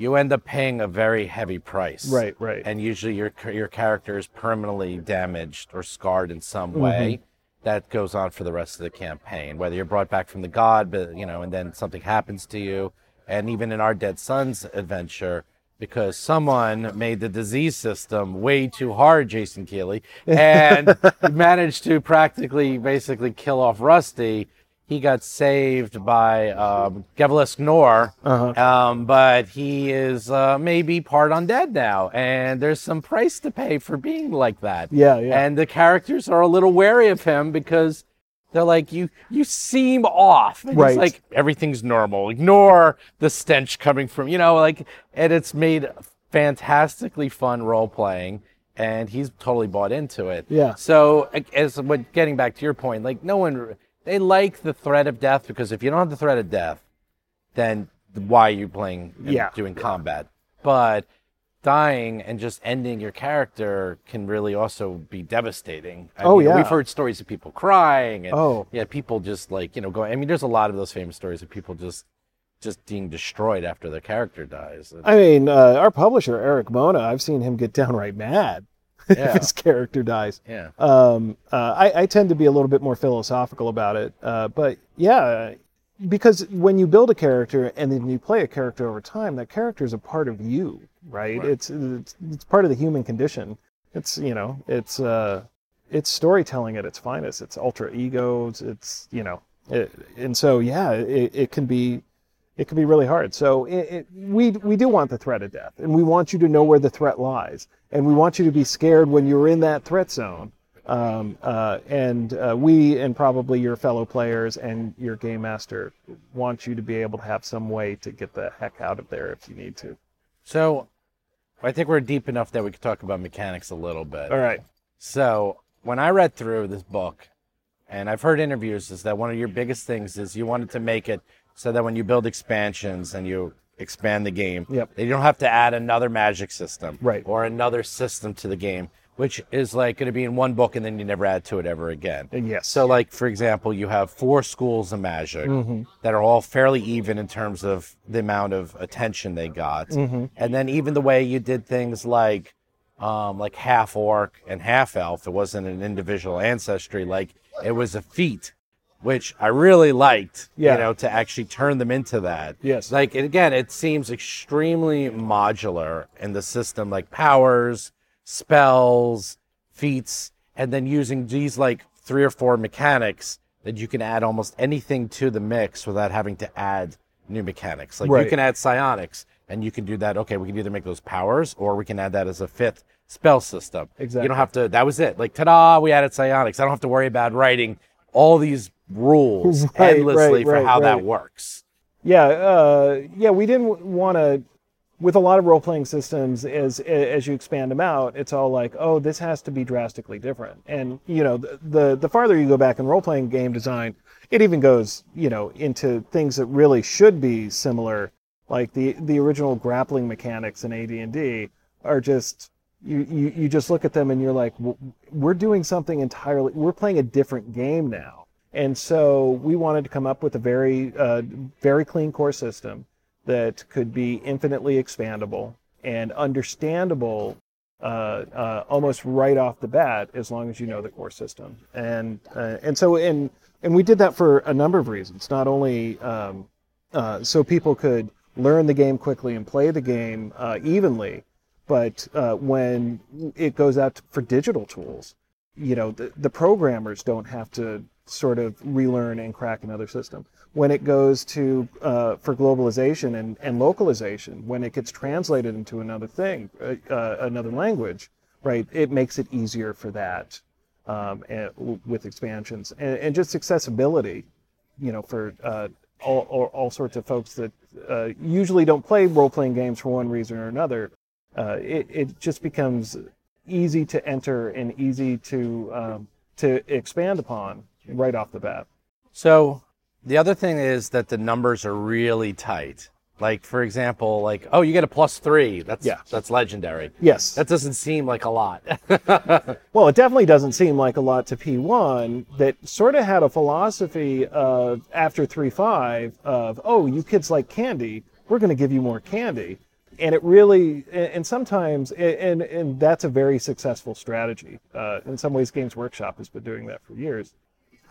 You end up paying a very heavy price. Right, right. And usually your, your character is permanently damaged or scarred in some way. Mm-hmm. That goes on for the rest of the campaign. Whether you're brought back from the god, but you know, and then something happens to you, and even in our Dead Suns adventure, because someone made the disease system way too hard, Jason Keeley, and managed to practically, basically kill off Rusty. He got saved by um, Gevalarsk Nor, Uh-huh. um, but he is uh, maybe part undead now, and there's some price to pay for being like that. Yeah, yeah. And the characters are a little wary of him because they're like, you you seem off. And Right. It's like everything's normal. Ignore the stench coming from you know, like and it's made fantastically fun role playing. And he's totally bought into it. Yeah. So, as what getting back to your point, like no one, they like the threat of death because if you don't have the threat of death, then why are you playing and Yeah. doing combat? But dying and just ending your character can really also be devastating. I Oh, mean, yeah. we've heard stories of people crying and Oh. yeah, people just like you know going. I mean, there's a lot of those famous stories of people just just being destroyed after their character dies. I mean, uh, our publisher Erik Mona, I've seen him get downright mad Yeah. if his character dies. yeah, Um, uh, I, I tend to be a little bit more philosophical about it, uh, but yeah, because when you build a character and then you play a character over time, that character is a part of you, right? Right. It's, it's it's part of the human condition. It's you know it's uh it's storytelling at its finest. It's ultra egos. It's you know it, and so yeah, it, it can be it can be really hard. So it, it, we we do want the threat of death, and we want you to know where the threat lies, and we want you to be scared when you're in that threat zone. Um, uh, and uh, we and probably your fellow players and your game master want you to be able to have some way to get the heck out of there if you need to. So, I think we're deep enough that we could talk about mechanics a little bit. All right. So, when I read through this book, and I've heard interviews, is that one of your biggest things is you wanted to make it so that when you build expansions and you expand the game, Yep. you don't have to add another magic system, Right. or another system to the game, which is like going to be in one book and then you never add to it ever again. And yes. So, like for example, you have four schools of magic Mm-hmm. that are all fairly even in terms of the amount of attention they got, Mm-hmm. and then even the way you did things like, um, like half orc and half elf. It wasn't an individual ancestry; like it was a feat, which I really liked. Yeah. You know, to actually turn them into that. Yes. Like again, it seems extremely modular in the system, like powers, spells, feats, and then using these like three or four mechanics that you can add almost anything to the mix without having to add new mechanics. Like you can add psionics and you can do that. Okay, we can either make those powers or we can add that as a fifth spell system. Exactly. You don't have to, that was it. Like, ta da, we added psionics. I don't have to worry about writing all these rules Right, endlessly right, for right, how that works. Yeah, uh, yeah, we didn't want to. With a lot of role playing systems, as as you expand them out, it's all like, oh, this has to be drastically different. And you know, the the, the farther you go back in role playing game design, it even goes, you know, into things that really should be similar, like the the original grappling mechanics in AD and D are just. You, you, you just look at them and you're like, we're doing something entirely, we're playing a different game now. And so we wanted to come up with a very, uh, very clean core system that could be infinitely expandable and understandable uh, uh, almost right off the bat as long as you know the core system. And uh, and so and and we did that for a number of reasons. Not only um, uh, so people could learn the game quickly and play the game uh, evenly, but uh, when it goes out for digital tools, you know the, the programmers don't have to sort of relearn and crack another system. When it goes to uh, for globalization and, and localization when it gets translated into another thing uh, uh, another language right it makes it easier for that um, and, with expansions and, and just accessibility you know for uh, all, all, all sorts of folks that uh, usually don't play role-playing games for one reason or another it, it just becomes easy to enter and easy to um, to expand upon right off the bat. So the other thing is that the numbers are really tight. Like for example, like oh, you get a plus three. That's Yeah. that's legendary. Yes. That doesn't seem like a lot. well, it definitely doesn't seem like a lot to P1 that sort of had a philosophy of after three five of, oh, you kids like candy, we're going to give you more candy. And it really, and and sometimes, and, and that's a very successful strategy. Uh, in some ways, Games Workshop has been doing that for years.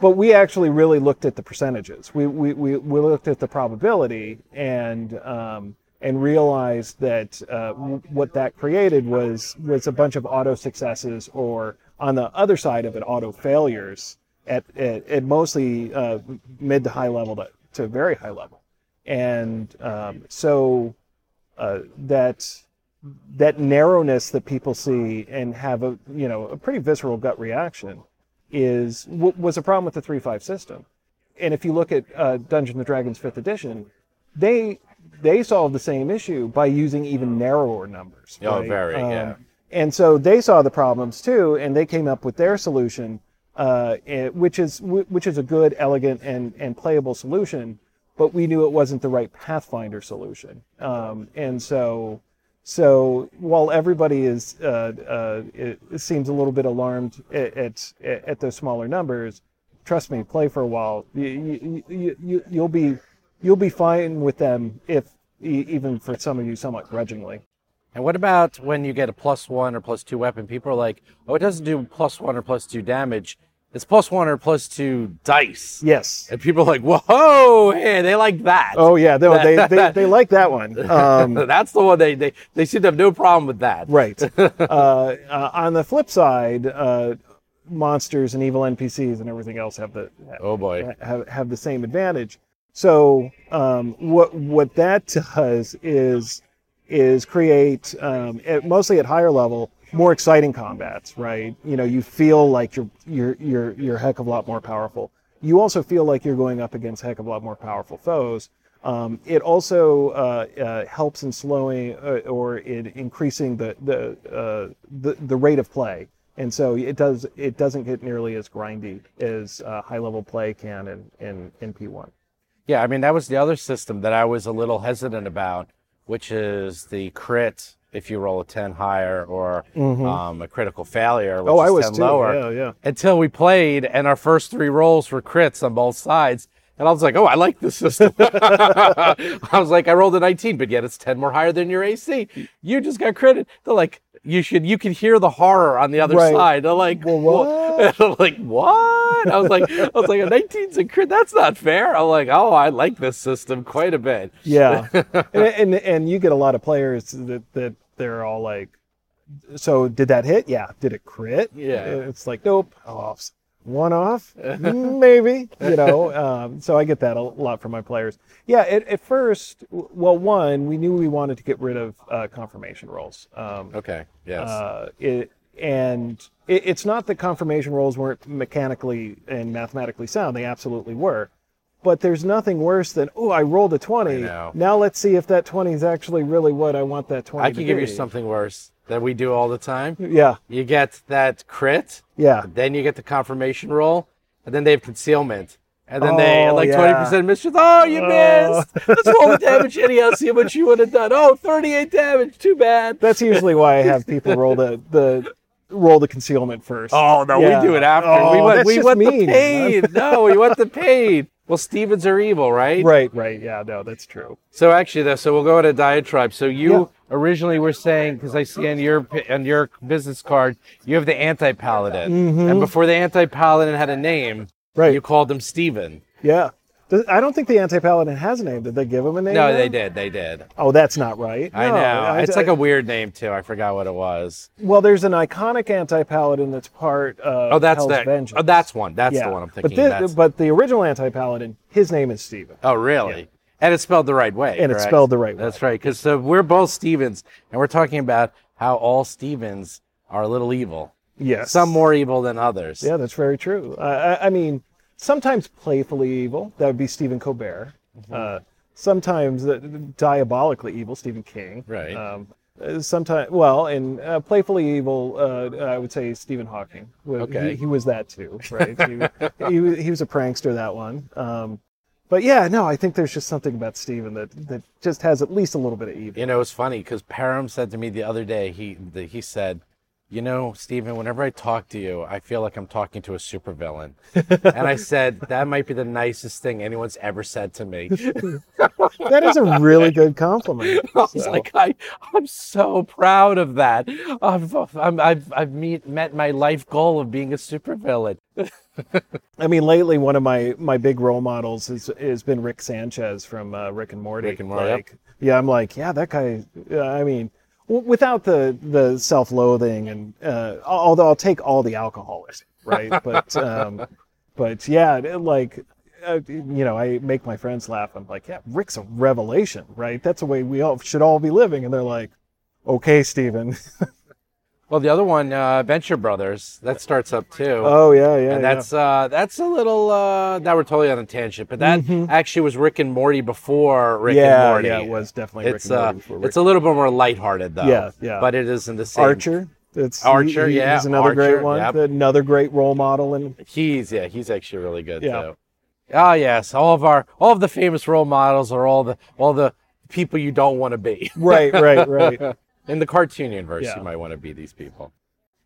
But we actually really looked at the percentages. We, we, we, we looked at the probability and um, and realized that uh, what that created was was a bunch of auto successes, or on the other side of it, auto failures at at, at mostly uh, mid to high level to, to very high level, and um, so uh, that that narrowness that people see and have a you know a pretty visceral gut reaction is w- was a problem with the three five system. And if you look at uh, Dungeons and Dragons 5th edition, they they solved the same issue by using even narrower numbers. Oh, right? very, yeah. And so they saw the problems too, and they came up with their solution, uh, eh, which is wh- which is a good, elegant, and and playable solution. But we knew it wasn't the right Pathfinder solution, um, and so so while everybody is uh, uh, seems a little bit alarmed at, at at those smaller numbers, trust me, play for a while. You, you, you, you, you'll be you'll be fine with them if even for some of you somewhat grudgingly. And what about when you get a plus one or plus two weapon? People are like, oh, it doesn't do plus one or plus two damage. It's plus one or plus two dice. Yes. And people are like, whoa, hey, they like that. Oh yeah, no, they, they they like that one. Um, That's the one they, they, they seem to have no problem with that. right. Uh, uh, on the flip side, uh, monsters and evil NPCs and everything else have the Oh boy. have, have the same advantage. So um, what what that does is is create um, at, mostly at higher level more exciting combats, right? You know, you feel like you're you're you're you're a heck of a lot more powerful. You also feel like you're going up against a heck of a lot more powerful foes. Um, it also uh, uh, helps in slowing uh, or in increasing the the, uh, the the rate of play, and so it does it doesn't get nearly as grindy as uh, high level play can in in, in P1. Yeah, I mean, that was the other system that I was a little hesitant about, which is the crit if you roll a 10 higher or um, a critical failure, which Mm-hmm. Oh, I was 10 too. lower. Yeah, yeah. Until we played and our first three rolls were crits on both sides. And I was like, oh, I like this system. I was like, I rolled a 19, but yet it's 10 more higher than your AC. You just got critted. They're like, you should, you can hear the horror on the other Right. side. They're like, Well, what? I'm like, what? I was like, I was like, a 19's a crit. That's not fair. I'm like, oh, I like this system quite a bit. Yeah, and, and and you get a lot of players that that they're all like, so did that hit? Yeah. Did it crit? Yeah. It's like nope. Off. One off, maybe. You know. Um, so I get that a lot from my players. Yeah. At, at first, well, one, we knew we wanted to get rid of uh, confirmation rolls. Um, Okay. Yes. uh, it, and it, it's not that confirmation rolls weren't mechanically and mathematically sound; they absolutely were. But there's nothing worse than oh, I rolled a twenty. Now let's see if that twenty is actually really what I want that twenty. I to can give you something worse that we do all the time. Yeah, You get that crit, yeah, then you get the confirmation roll, and then they have concealment. And then they Oh, like yeah. 20% mischief. Oh, you Oh. missed. Let's roll the damage anyhow, see how much you would have done. Oh, 38 damage. Too bad. that's usually why I have people roll the the roll the concealment first. Oh, no, Yeah. we do it after. Oh, we want, that's we just want the mean. pain. no, we want the pain. Well, Stevens are evil, right? Right, right, yeah, no, that's true. So actually, though, so we'll go to diatribe. So you Yeah. originally were saying, because I see on your on your business card, you have the anti-paladin, and before the anti-paladin had a name, Mm-hmm. Right. you called him Steven. Yeah, I don't think the anti-paladin has a name. Did they give him a name? No, now? they did. They did. Oh, that's not right. I No, know. I- it's I- like a weird name too. I forgot what it was. Well, there's an iconic anti-paladin that's part of Oh, that's Hell's that. Vengeance. Oh, that's one. That's yeah. the one I'm but thinking. thi- That's- but the original anti-paladin, his name is Steven. oh, really? And it's spelled the right way. And it's spelled the right way. That's right. Because so we're both Stevens, and we're talking about how all Stevens are a little evil. Yes. Some more evil than others. Yeah, that's very true. Uh, I, I mean, sometimes playfully evil. That would be Stephen Colbert. Mm-hmm. Uh, sometimes uh, diabolically evil, Stephen King. Right. Um, sometimes, well, and uh, playfully evil, uh, I would say Stephen Hawking. Okay. He, he was that too, right? he, he, was- he was a prankster, that one. Um, but yeah, no, I think there's just something about Stephen that, that just has at least a little bit of evil. You know, it's funny because Param said to me the other day, he the, he said, "You know, Stephen, whenever I talk to you, I feel like I'm talking to a supervillain." and I said, "That might be the nicest thing anyone's ever said to me." That is a really good compliment. I was So- like, I, I'm so proud of that. I've, I'm, I've, I've meet, met my life goal of being a supervillain. I mean, lately one of my my big role models has has been Rick Sanchez from uh, Rick and Morty. Rick and Morty, yep. Yeah, I'm like, yeah, that guy. I mean, without the the self-loathing and uh, although I'll take all the alcohol with it, right? but um, but yeah, it- like. Uh, you know, I make my friends laugh. I'm like, yeah, Rick's a revelation, right? That's the way we all should all be living. And they're like, okay, Steven. Well, the other one, uh, Venture Brothers, that starts up too. oh yeah, yeah, and yeah. that's uh, that's a little. Uh, now we're totally on a tangent, but that actually was Rick and Morty before Rick Mm-hmm. yeah, and Morty. yeah, it was definitely It's Rick and uh, Morty before Rick it's a little bit more lighthearted though. Yeah, yeah. But it is in the same. Archer. It's Archer, he- yeah, he's another great one. yep. Another great role model, and He's yeah, he's actually really good Yeah. too. Ah, yes, all of our all of the famous role models are all the all the people you don't want to be. right, right, right. In the cartoon universe, Yeah. you might want to be these people.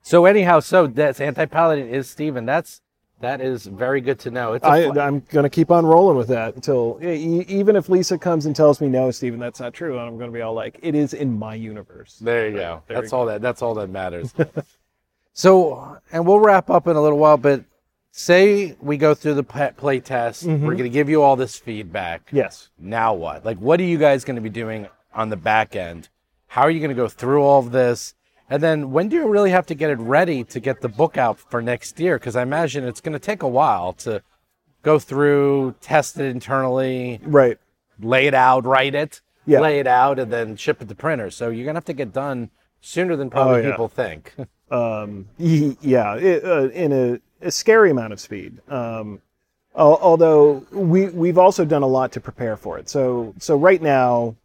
So anyhow, so that's anti-paladin is Steven. That's that is very good to know. It's I, I'm gonna keep on rolling with that until even if Lisa comes and tells me no, Steven, that's not true, and I'm gonna be all like, it is in my universe. There you go. there That's all that. That's all that matters. so, and we'll wrap up in a little while, but say we go through the play test. Mm-hmm. We're going to give you all this feedback. Yes. Now what? Like, what are you guys going to be doing on the back end? How are you going to go through all of this? And then when do you really have to get it ready to get the book out for next year? Because I imagine it's going to take a while to go through, test it internally, Right. lay it out, write it, Yeah. lay it out, and then ship it to printer. So you're going to have to get done sooner than probably Oh, yeah. people think. um, yeah, it, uh, in a, a scary amount of speed. Um, although we we've also done a lot to prepare for it. So so right now,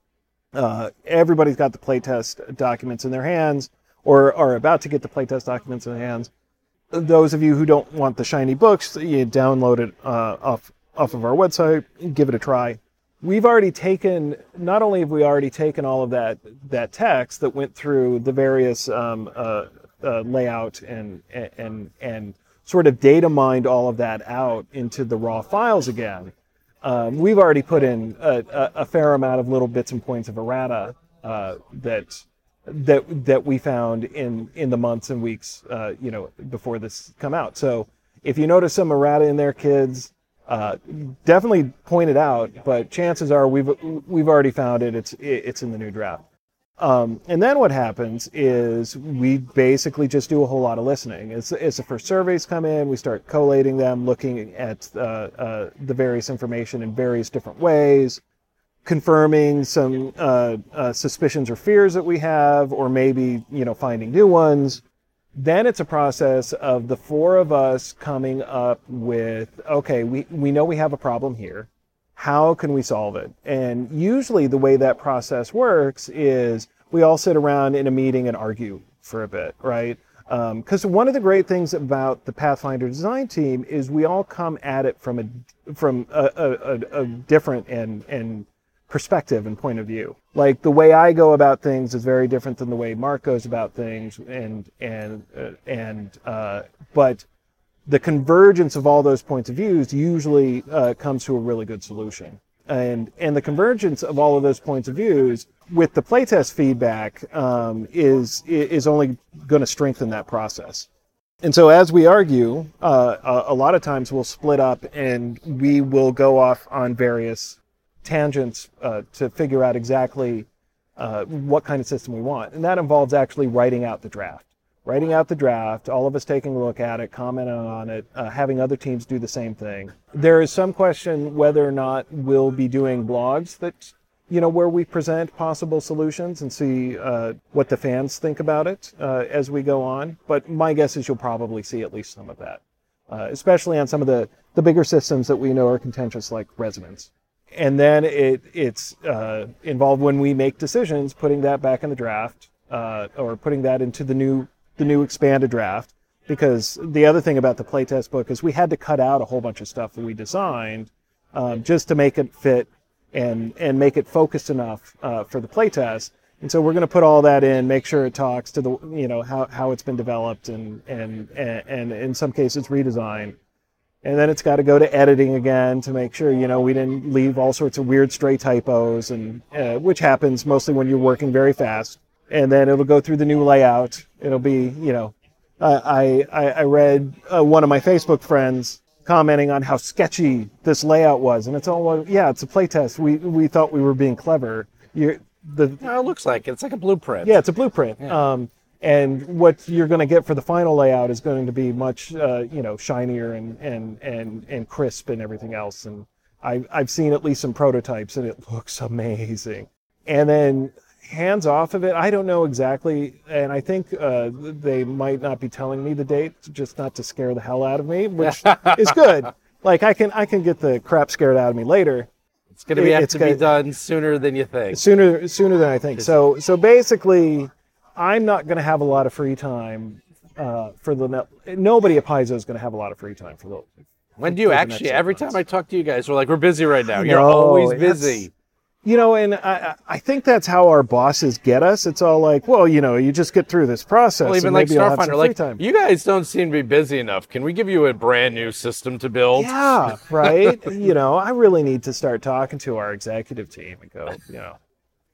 uh, everybody's got the playtest documents in their hands, or are about to get the playtest documents in their hands. Those of you who don't want the shiny books, you download it uh, off off of our website, give it a try. We've already taken. Not only have we already taken all of that that text that went through the various um, uh, uh, layout and and and sort of data mined all of that out into the raw files again. Um, we've already put in a, a, a fair amount of little bits and points of errata uh, that that that we found in in the months and weeks uh, you know before this come out. So if you notice some errata in there, kids, uh, definitely point it out. But chances are we've we've already found it. It's it's in the new draft. Um, and then what happens is we basically just do a whole lot of listening. As, as the first surveys come in, we start collating them, looking at uh, uh, the various information in various different ways, confirming some uh, uh, suspicions or fears that we have, or maybe you know finding new ones. Then it's a process of the four of us coming up with okay, we, we know we have a problem here how can we solve it? And usually the way that process works is we all sit around in a meeting and argue for a bit, right? Because one of the great things about the Pathfinder design team is we all come at it from a from a, a, a, a different and and perspective and point of view. Like the way I go about things is very different than the way Mark goes about things, and and uh, and uh, but the convergence of all those points of views usually uh, comes to a really good solution. And and the convergence of all of those points of views with the playtest feedback um, is is only going to strengthen that process. And so as we argue, uh, a, lot of times we'll split up and we will go off on various tangents uh, to figure out exactly uh, what kind of system we want. And that involves actually writing out the draft writing out the draft, all of us taking a look at it, commenting on it, uh, having other teams do the same thing. There is some question whether or not we'll be doing blogs that, you know, where we present possible solutions and see uh, what the fans think about it uh, as we go on. But my guess is you'll probably see at least some of that, uh, especially on some of the, the bigger systems that we know are contentious, like Resonance. And then it, it's uh, involved when we make decisions, putting that back in the draft uh, or putting that into the new the new expanded draft because the other thing about the playtest book is we had to cut out a whole bunch of stuff that we designed um, just to make it fit and and make it focused enough uh, for the playtest. And so we're going to put all that in, make sure it talks to the you know how, how it's been developed and and and, in some cases redesigned. And then it's got to go to editing again to make sure you know we didn't leave all sorts of weird stray typos and uh, which happens mostly when you're working very fast and then it'll go through the new layout. It'll be, you know, I I, I read uh, one of my Facebook friends commenting on how sketchy this layout was, and it's all well, yeah, it's a playtest. We we thought we were being clever. You're the No, it looks like it. It's like a blueprint. yeah, it's a blueprint. Um, and what you're going to get for the final layout is going to be much, uh, you know, shinier and, and, and, and crisp and everything else. And I, I've seen at least some prototypes, and it looks amazing. And then hands off of it, I don't know exactly, and I think uh, they might not be telling me the date, just not to scare the hell out of me, which is good. Like I can I can get the crap scared out of me later It's going to be It- have it's to be done sooner than you think. sooner sooner than I think. So so basically, I'm not going to have a lot of free time uh, for the nobody at Paizo is going to have a lot of free time for the. When do you actually? Every six time. I talk to you guys, we're like, we're busy right now. You're No, always busy. You know, and I, I think that's how our bosses get us. It's all like, well, you know, you just get through this process. Well, even like maybe I'll have some Starfinder, like time. you guys don't seem to be busy enough. Can we give you a brand new system to build? Yeah, right. you know, I really need to start talking to our executive team and go, you know,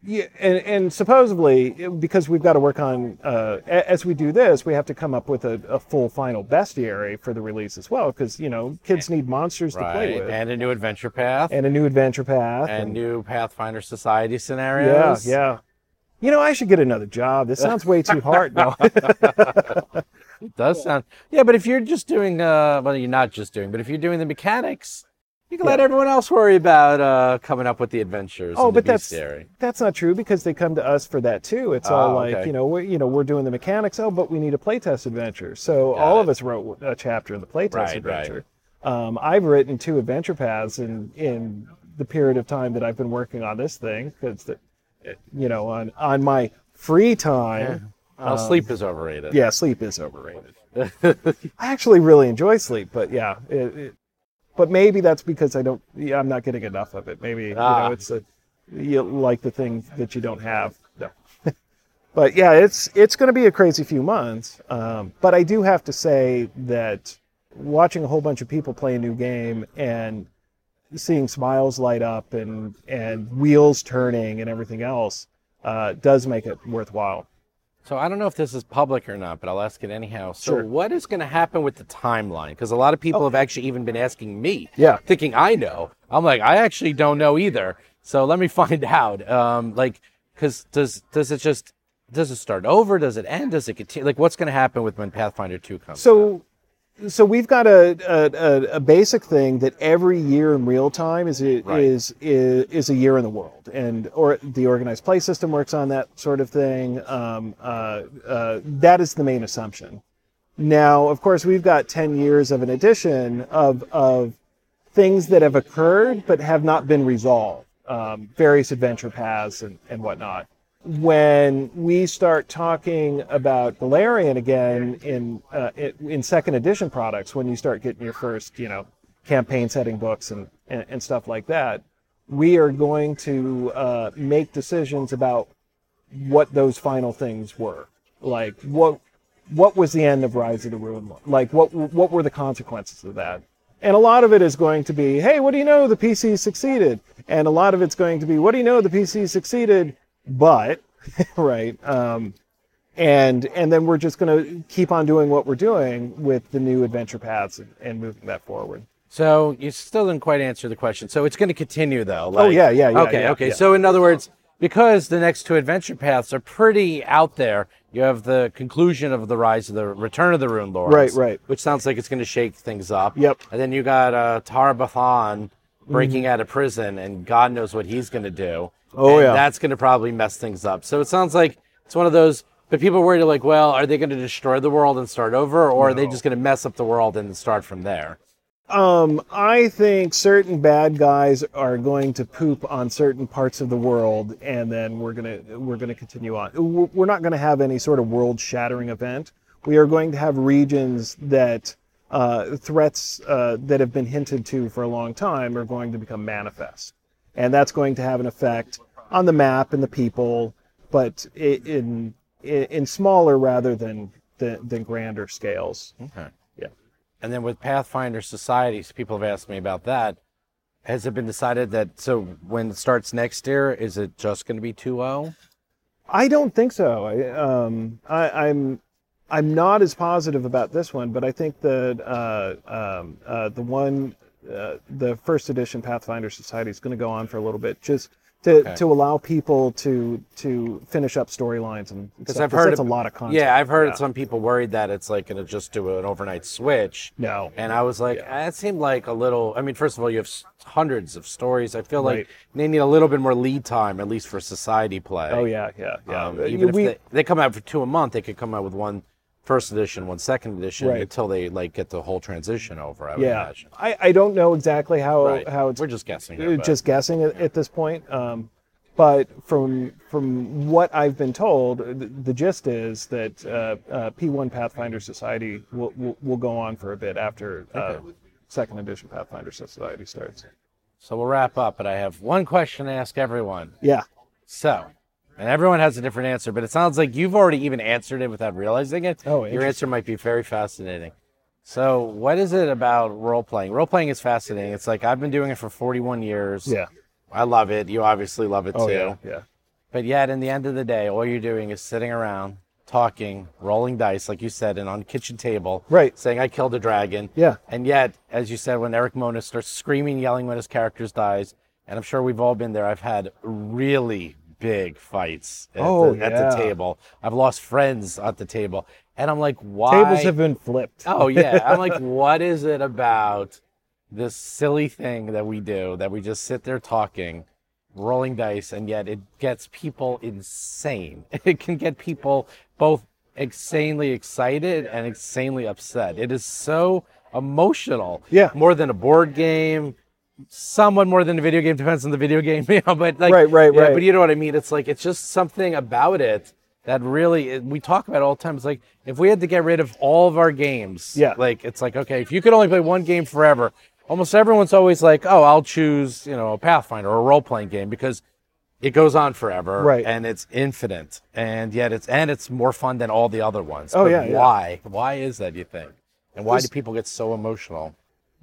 yeah, and, and supposedly because we've got to work on uh, as we do this, we have to come up with a, a full final bestiary for the release as well. Because you know, kids need monsters to play with, and, a new adventure path And a new adventure path, and new Pathfinder Society yeah, scenarios. yeah. You know, I should get another job. This sounds way too hard. No, It does sound. Yeah, but if you're just doing, uh, well, you're not just doing, but if you're doing the mechanics, you can let everyone else worry about uh, coming up with the adventures. oh, but that's bestiary. that's not true because they come to us for that too. It's all Oh, like okay. you know, we're, you know, we're doing the mechanics. Oh, but we need a playtest adventure. So Got all it. of us wrote a chapter in the playtest Right, right. adventure. Um, I've written two adventure paths in in the period of time that I've been working on this thing because you know on on my free time. Well, sleep is overrated. Um, Yeah, sleep is overrated. I actually really enjoy sleep, but yeah, it, it, but maybe that's because I don't. Yeah, I'm not getting enough of it. Maybe you Ah. know, it's a you like the thing that you don't have. No. but yeah, it's it's going to be a crazy few months. Um, but I do have to say that watching a whole bunch of people play a new game and seeing smiles light up and and wheels turning and everything else uh, does make it worthwhile. So I don't know if this is public or not, but I'll ask it anyhow. So Sure. what is going to happen with the timeline? Because a lot of people have actually even been asking me, Yeah. thinking I know. I'm like, I actually don't know either. So let me find out. Um, like, because does does it just does it start over? Does it end? Does it continue? Like, what's going to happen with when Pathfinder Two comes? So, so we've got a, a, a, basic thing that every year in real time is a, Right. is, is is a year in the world, and or the organized play system works on that sort of thing. Um, uh, uh, that is the main assumption. Now, of course, we've got ten years of an addition of of things that have occurred but have not been resolved, um, various adventure paths and, and whatnot. When we start talking about Golarion again in uh, in second edition products, when you start getting your first, you know, campaign setting books and, and, and stuff like that, we are going to uh, make decisions about what those final things were. Like what what was the end of Rise of the Ruin? Like what what were the consequences of that? And a lot of it is going to be, hey, what do you know? The PC succeeded. And a lot of it's going to be, what do you know? The PC succeeded, but right. Um, and and then we're just going to keep on doing what we're doing with the new adventure paths and, and moving that forward. So you still didn't quite answer the question. So it's going to continue though. Oh, yeah, yeah, yeah, Okay, yeah, okay. yeah. So in other words, because the next two adventure paths are pretty out there, you have the conclusion of the rise of the return of the Runelords, Right, right. Which sounds like it's going to shake things up. Yep. And then you got uh, Tar-Baphon breaking Mm-hmm. out of prison, and God knows what he's going to do. Oh, yeah. That's going to probably mess things up. So it sounds like it's one of those. But people are worried, like, well, are they going to destroy the world and start over, or are they just going to mess up the world and start from there? Um, I think certain bad guys are going to poop on certain parts of the world, and then we're gonna we're gonna continue on. We're not going to have any sort of world-shattering event. We are going to have regions that uh, threats uh, that have been hinted to for a long time are going to become manifest, and that's going to have an effect on the map and the people, but in in, in smaller rather than, than than grander scales. Okay. Yeah. And then with Pathfinder Societies, people have asked me about that. Has it been decided that so when it starts next year, is it just going to be 2-0? I don't think so. I, um, I, I'm I'm not as positive about this one, but I think that uh, um, uh, the one, uh, the first edition Pathfinder Society is going to go on for a little bit, just to, Okay. to allow people to to finish up storylines and Because I've heard of- a lot of content. Yeah, I've heard Yeah. some people worried that it's like going to just do an overnight switch. No. And I was like, Yeah. that seemed like a little. I mean, first of all, you have hundreds of stories. I feel like Right. they need a little bit more lead time, at least for society play. Oh yeah, yeah, yeah. Um, Uh, even if they, they come out for two a month, they could come out with one first edition, one second edition Right. until they like get the whole transition over. I would yeah, imagine. I, I don't know exactly how Right. how it's We're just guessing. Here, but- just guessing at, at this point. Um, but from from what I've been told, the, the gist is that uh, uh, P1 Pathfinder Society will, will, will go on for a bit after uh, Okay. second edition Pathfinder Society starts. So we'll wrap up, but I have one question to ask everyone. Yeah. So, and everyone has a different answer, but it sounds like you've already even answered it without realizing it. Oh, Your answer might be very fascinating. So, what is it about role playing? Role playing is fascinating. It's like I've been doing it for 41 years. Yeah. I love it. You obviously love it Oh too. yeah. Yeah. But yet, in the end of the day, all you're doing is sitting around, talking, rolling dice, like you said, and on kitchen table, Right. saying, I killed a dragon. Yeah. And yet, as you said, when Erik Mona starts screaming, yelling when his characters dies, and I'm sure we've all been there, I've had really big fights at, Oh, the, at the table. I've lost friends at the table. And I'm like, why? Tables have been flipped. Oh yeah, I'm like, what is it about this silly thing that we do that we just sit there talking, rolling dice, and yet it gets people insane. It can get people both insanely excited and insanely upset. It is so emotional. Yeah. more than a board game. Somewhat more than a video game depends on the video game, you know. But like, Right, right, yeah, right. But you know what I mean? It's like it's just something about it that really we talk about all the time. It's like if we had to get rid of all of our games, Yeah. like it's like okay, if you could only play one game forever, almost everyone's always like, oh, I'll choose you know a Pathfinder or a role playing game because it goes on forever, Right. And it's infinite, and yet it's and it's more fun than all the other ones. Oh, But yeah, yeah. why? Why is that? You think? And why do people get so emotional?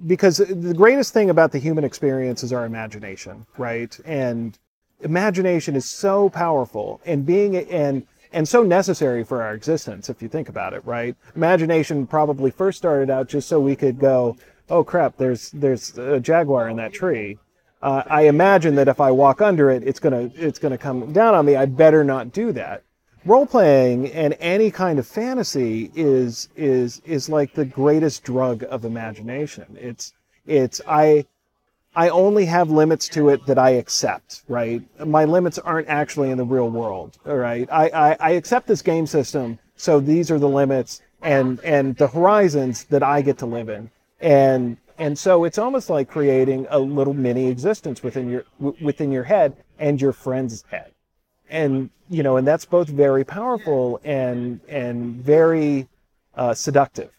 Because the greatest thing about the human experience is our imagination, right? And imagination is so powerful and being and and so necessary for our existence if you think about it, right? Imagination probably first started out just so we could go, "Oh crap, there's there's a jaguar in that tree." Uh, I imagine that if I walk under it, it's gonna it's gonna come down on me. I better not do that. Role playing and any kind of fantasy is is is like the greatest drug of imagination. It's it's I I only have limits to it that I accept, right? My limits aren't actually in the real world, all right? I, I, I accept this game system, so these are the limits and and the horizons that I get to live in. And and so it's almost like creating a little mini existence within your within your head and your friend's head. And you know, and that's both very powerful and and very uh, seductive.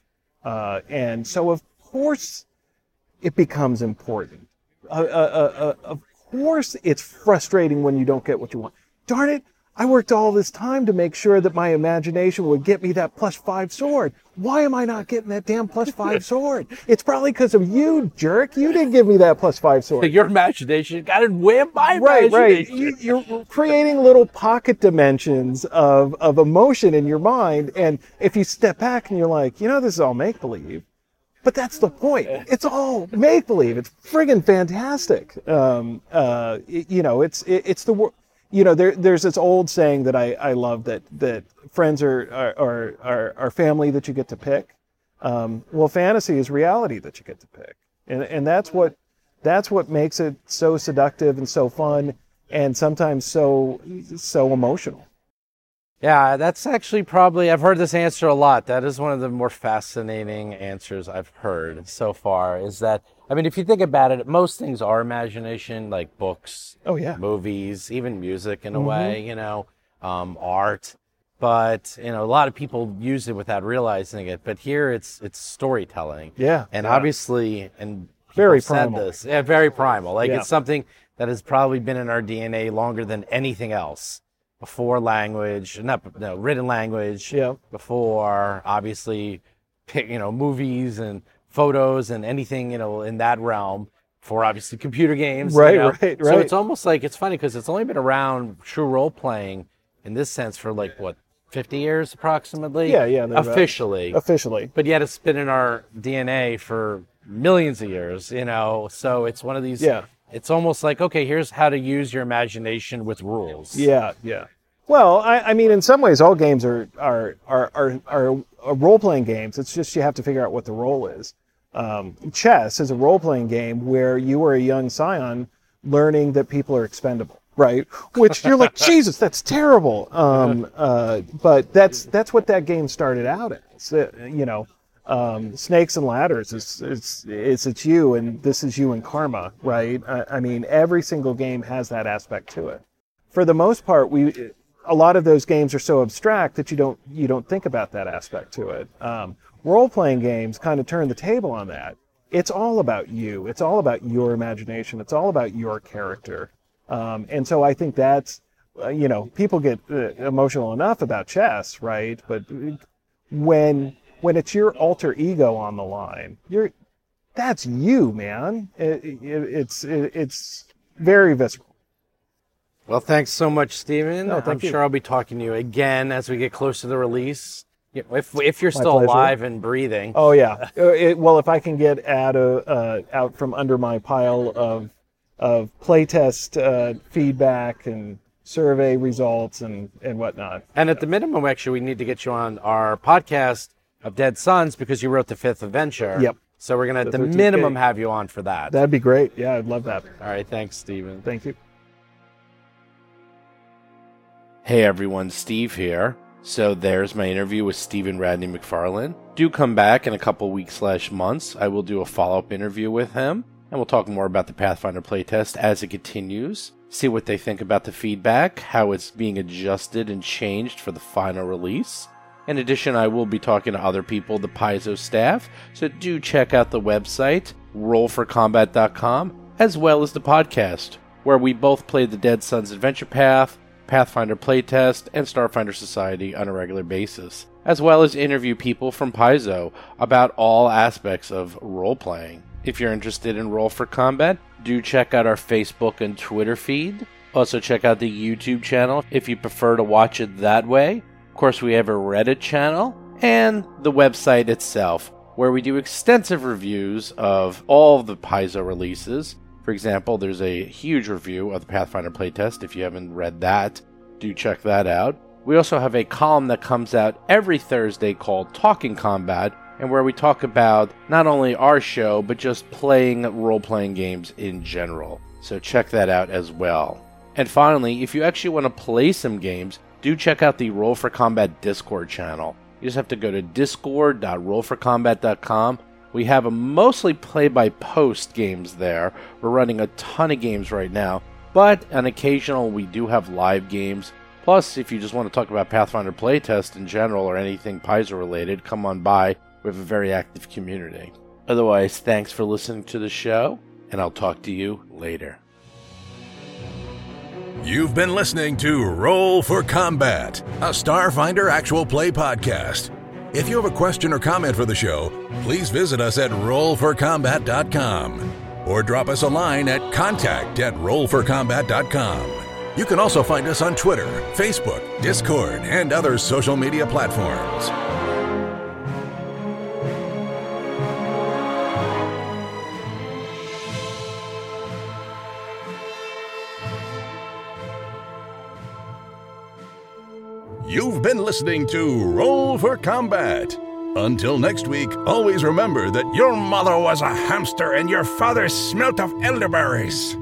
Uh, and so of course it becomes important. Uh, uh, uh, uh, of course, it's frustrating when you don't get what you want. Darn it! I worked all this time to make sure that my imagination would get me that plus five sword. Why am I not getting that damn plus five sword? It's probably because of you, jerk. You didn't give me that plus five sword. Your imagination got to win my Right, right. imagination. You, you're creating little pocket dimensions of, of emotion in your mind. And if you step back and you're like, you know, this is all make believe, but that's the point. It's all make believe. It's friggin' fantastic. Um, uh, you know, it's it, it's the wor- you know there there's this old saying that I, I love that that friends are are, are are family that you get to pick. Um, well, fantasy is reality that you get to pick, and and that's what that's what makes it so seductive and so fun, and sometimes so so emotional. Yeah, that's actually probably, I've heard this answer a lot. That is one of the more fascinating answers I've heard so far. Is that, I mean, if you think about it, most things are imagination, like books, Oh yeah, movies, even music in a way, you know, um, art. But, you know, a lot of people use it without realizing it. But here it's it's storytelling. yeah, And yeah. obviously, and Very said primal. this, yeah, very primal. Like Yeah. it's something that has probably been in our DNA longer than anything else. Before language, not no, written language. Yeah. Before obviously, you know, movies and photos and anything you know in that realm. For obviously computer games. you Right, know? right, So it's almost like it's funny because it's only been around true role playing in this sense for like what, fifty years approximately. Yeah, yeah. Officially officially. but yet it's been in our DNA for millions of years, you know. So it's one of these. Yeah. It's almost like okay, here's how to use your imagination with rules. Yeah, yeah. Well, I, I mean, in some ways, all games are are are are, are, are role playing games. It's just you have to figure out what the role is. Um, chess is a role playing game where you are a young scion learning that people are expendable, right? Which you're like, Jesus, that's terrible. Um, uh, but that's that's what that game started out as. Uh, you know, um, snakes and ladders is it's it's it's you and this is you and karma, right? I, I mean, every single game has that aspect to it for the most part, we a lot of those games are so abstract that you don't you don't think about that aspect to it. Um, Role playing games kind of turn the table on that. It's all about you. It's all about your imagination. It's all about your character. Um, and so I think that's uh, you know people get uh, emotional enough about chess, right? But when when it's your alter ego on the line, you're that's you, man. It, it, it's it, it's very visceral. Well, thanks so much, Steven. No, I'm you. sure I'll be talking to you again as we get closer to the release. You know, If, if you're still pleasure. alive and breathing. Oh yeah. Uh, it, well, if I can get out of, uh, out from under my pile of of playtest uh, feedback and survey results and and whatnot. And at the minimum, actually, we need to get you on our podcast of Dead Suns because you wrote the fifth adventure. Yep. So we're going to, at The the minimum, have you on for that. That'd be great. Yeah, I'd love that. All right. Thanks, Steven. Thank you. Hey everyone, Steve here. So there's my interview with Stephen Radney-MacFarland. Do come back in a couple weeks slash months. I will do a follow up interview with him, and we'll talk more about the Pathfinder playtest as it continues. See what they think about the feedback, how it's being adjusted and changed for the final release. In addition, I will be talking to other people, the Paizo staff, so do check out the website, rollforcombat.com, as well as the podcast, where we both play the Dead Suns Adventure Path, Pathfinder Playtest, and Starfinder Society on a regular basis, as well as interview people from Paizo about all aspects of role playing. If you're interested in Roll for Combat, do check out our Facebook and Twitter feed. Also, check out the YouTube channel if you prefer to watch it that way. Of course, we have a Reddit channel and the website itself, where we do extensive reviews of all of the Paizo releases. For example, there's a huge review of the Pathfinder playtest. If you haven't read that, do check that out. We also have a column that comes out every Thursday called Talking Combat, and where we talk about not only our show, but just playing role playing games in general. So check that out as well. And finally, if you actually want to play some games, do check out the Roll for Combat Discord channel. You just have to go to discord.rollforcombat.com. We have a mostly play by post games there. We're running a ton of games right now, but on occasional we do have live games. Plus, if you just want to talk about Pathfinder playtest in general or anything Paizo related, come on by. We have a very active community. Otherwise, thanks for listening to the show, and I'll talk to you later. You've been listening to Roll for Combat, a Starfinder actual play podcast. If you have a question or comment for the show, please visit us at rollforcombat.com or drop us a line at contact at rollforcombat.com. You can also find us on Twitter, Facebook, Discord, and other social media platforms. You've been listening to Roll for Combat. Until next week, always remember that your mother was a hamster and your father smelt of elderberries.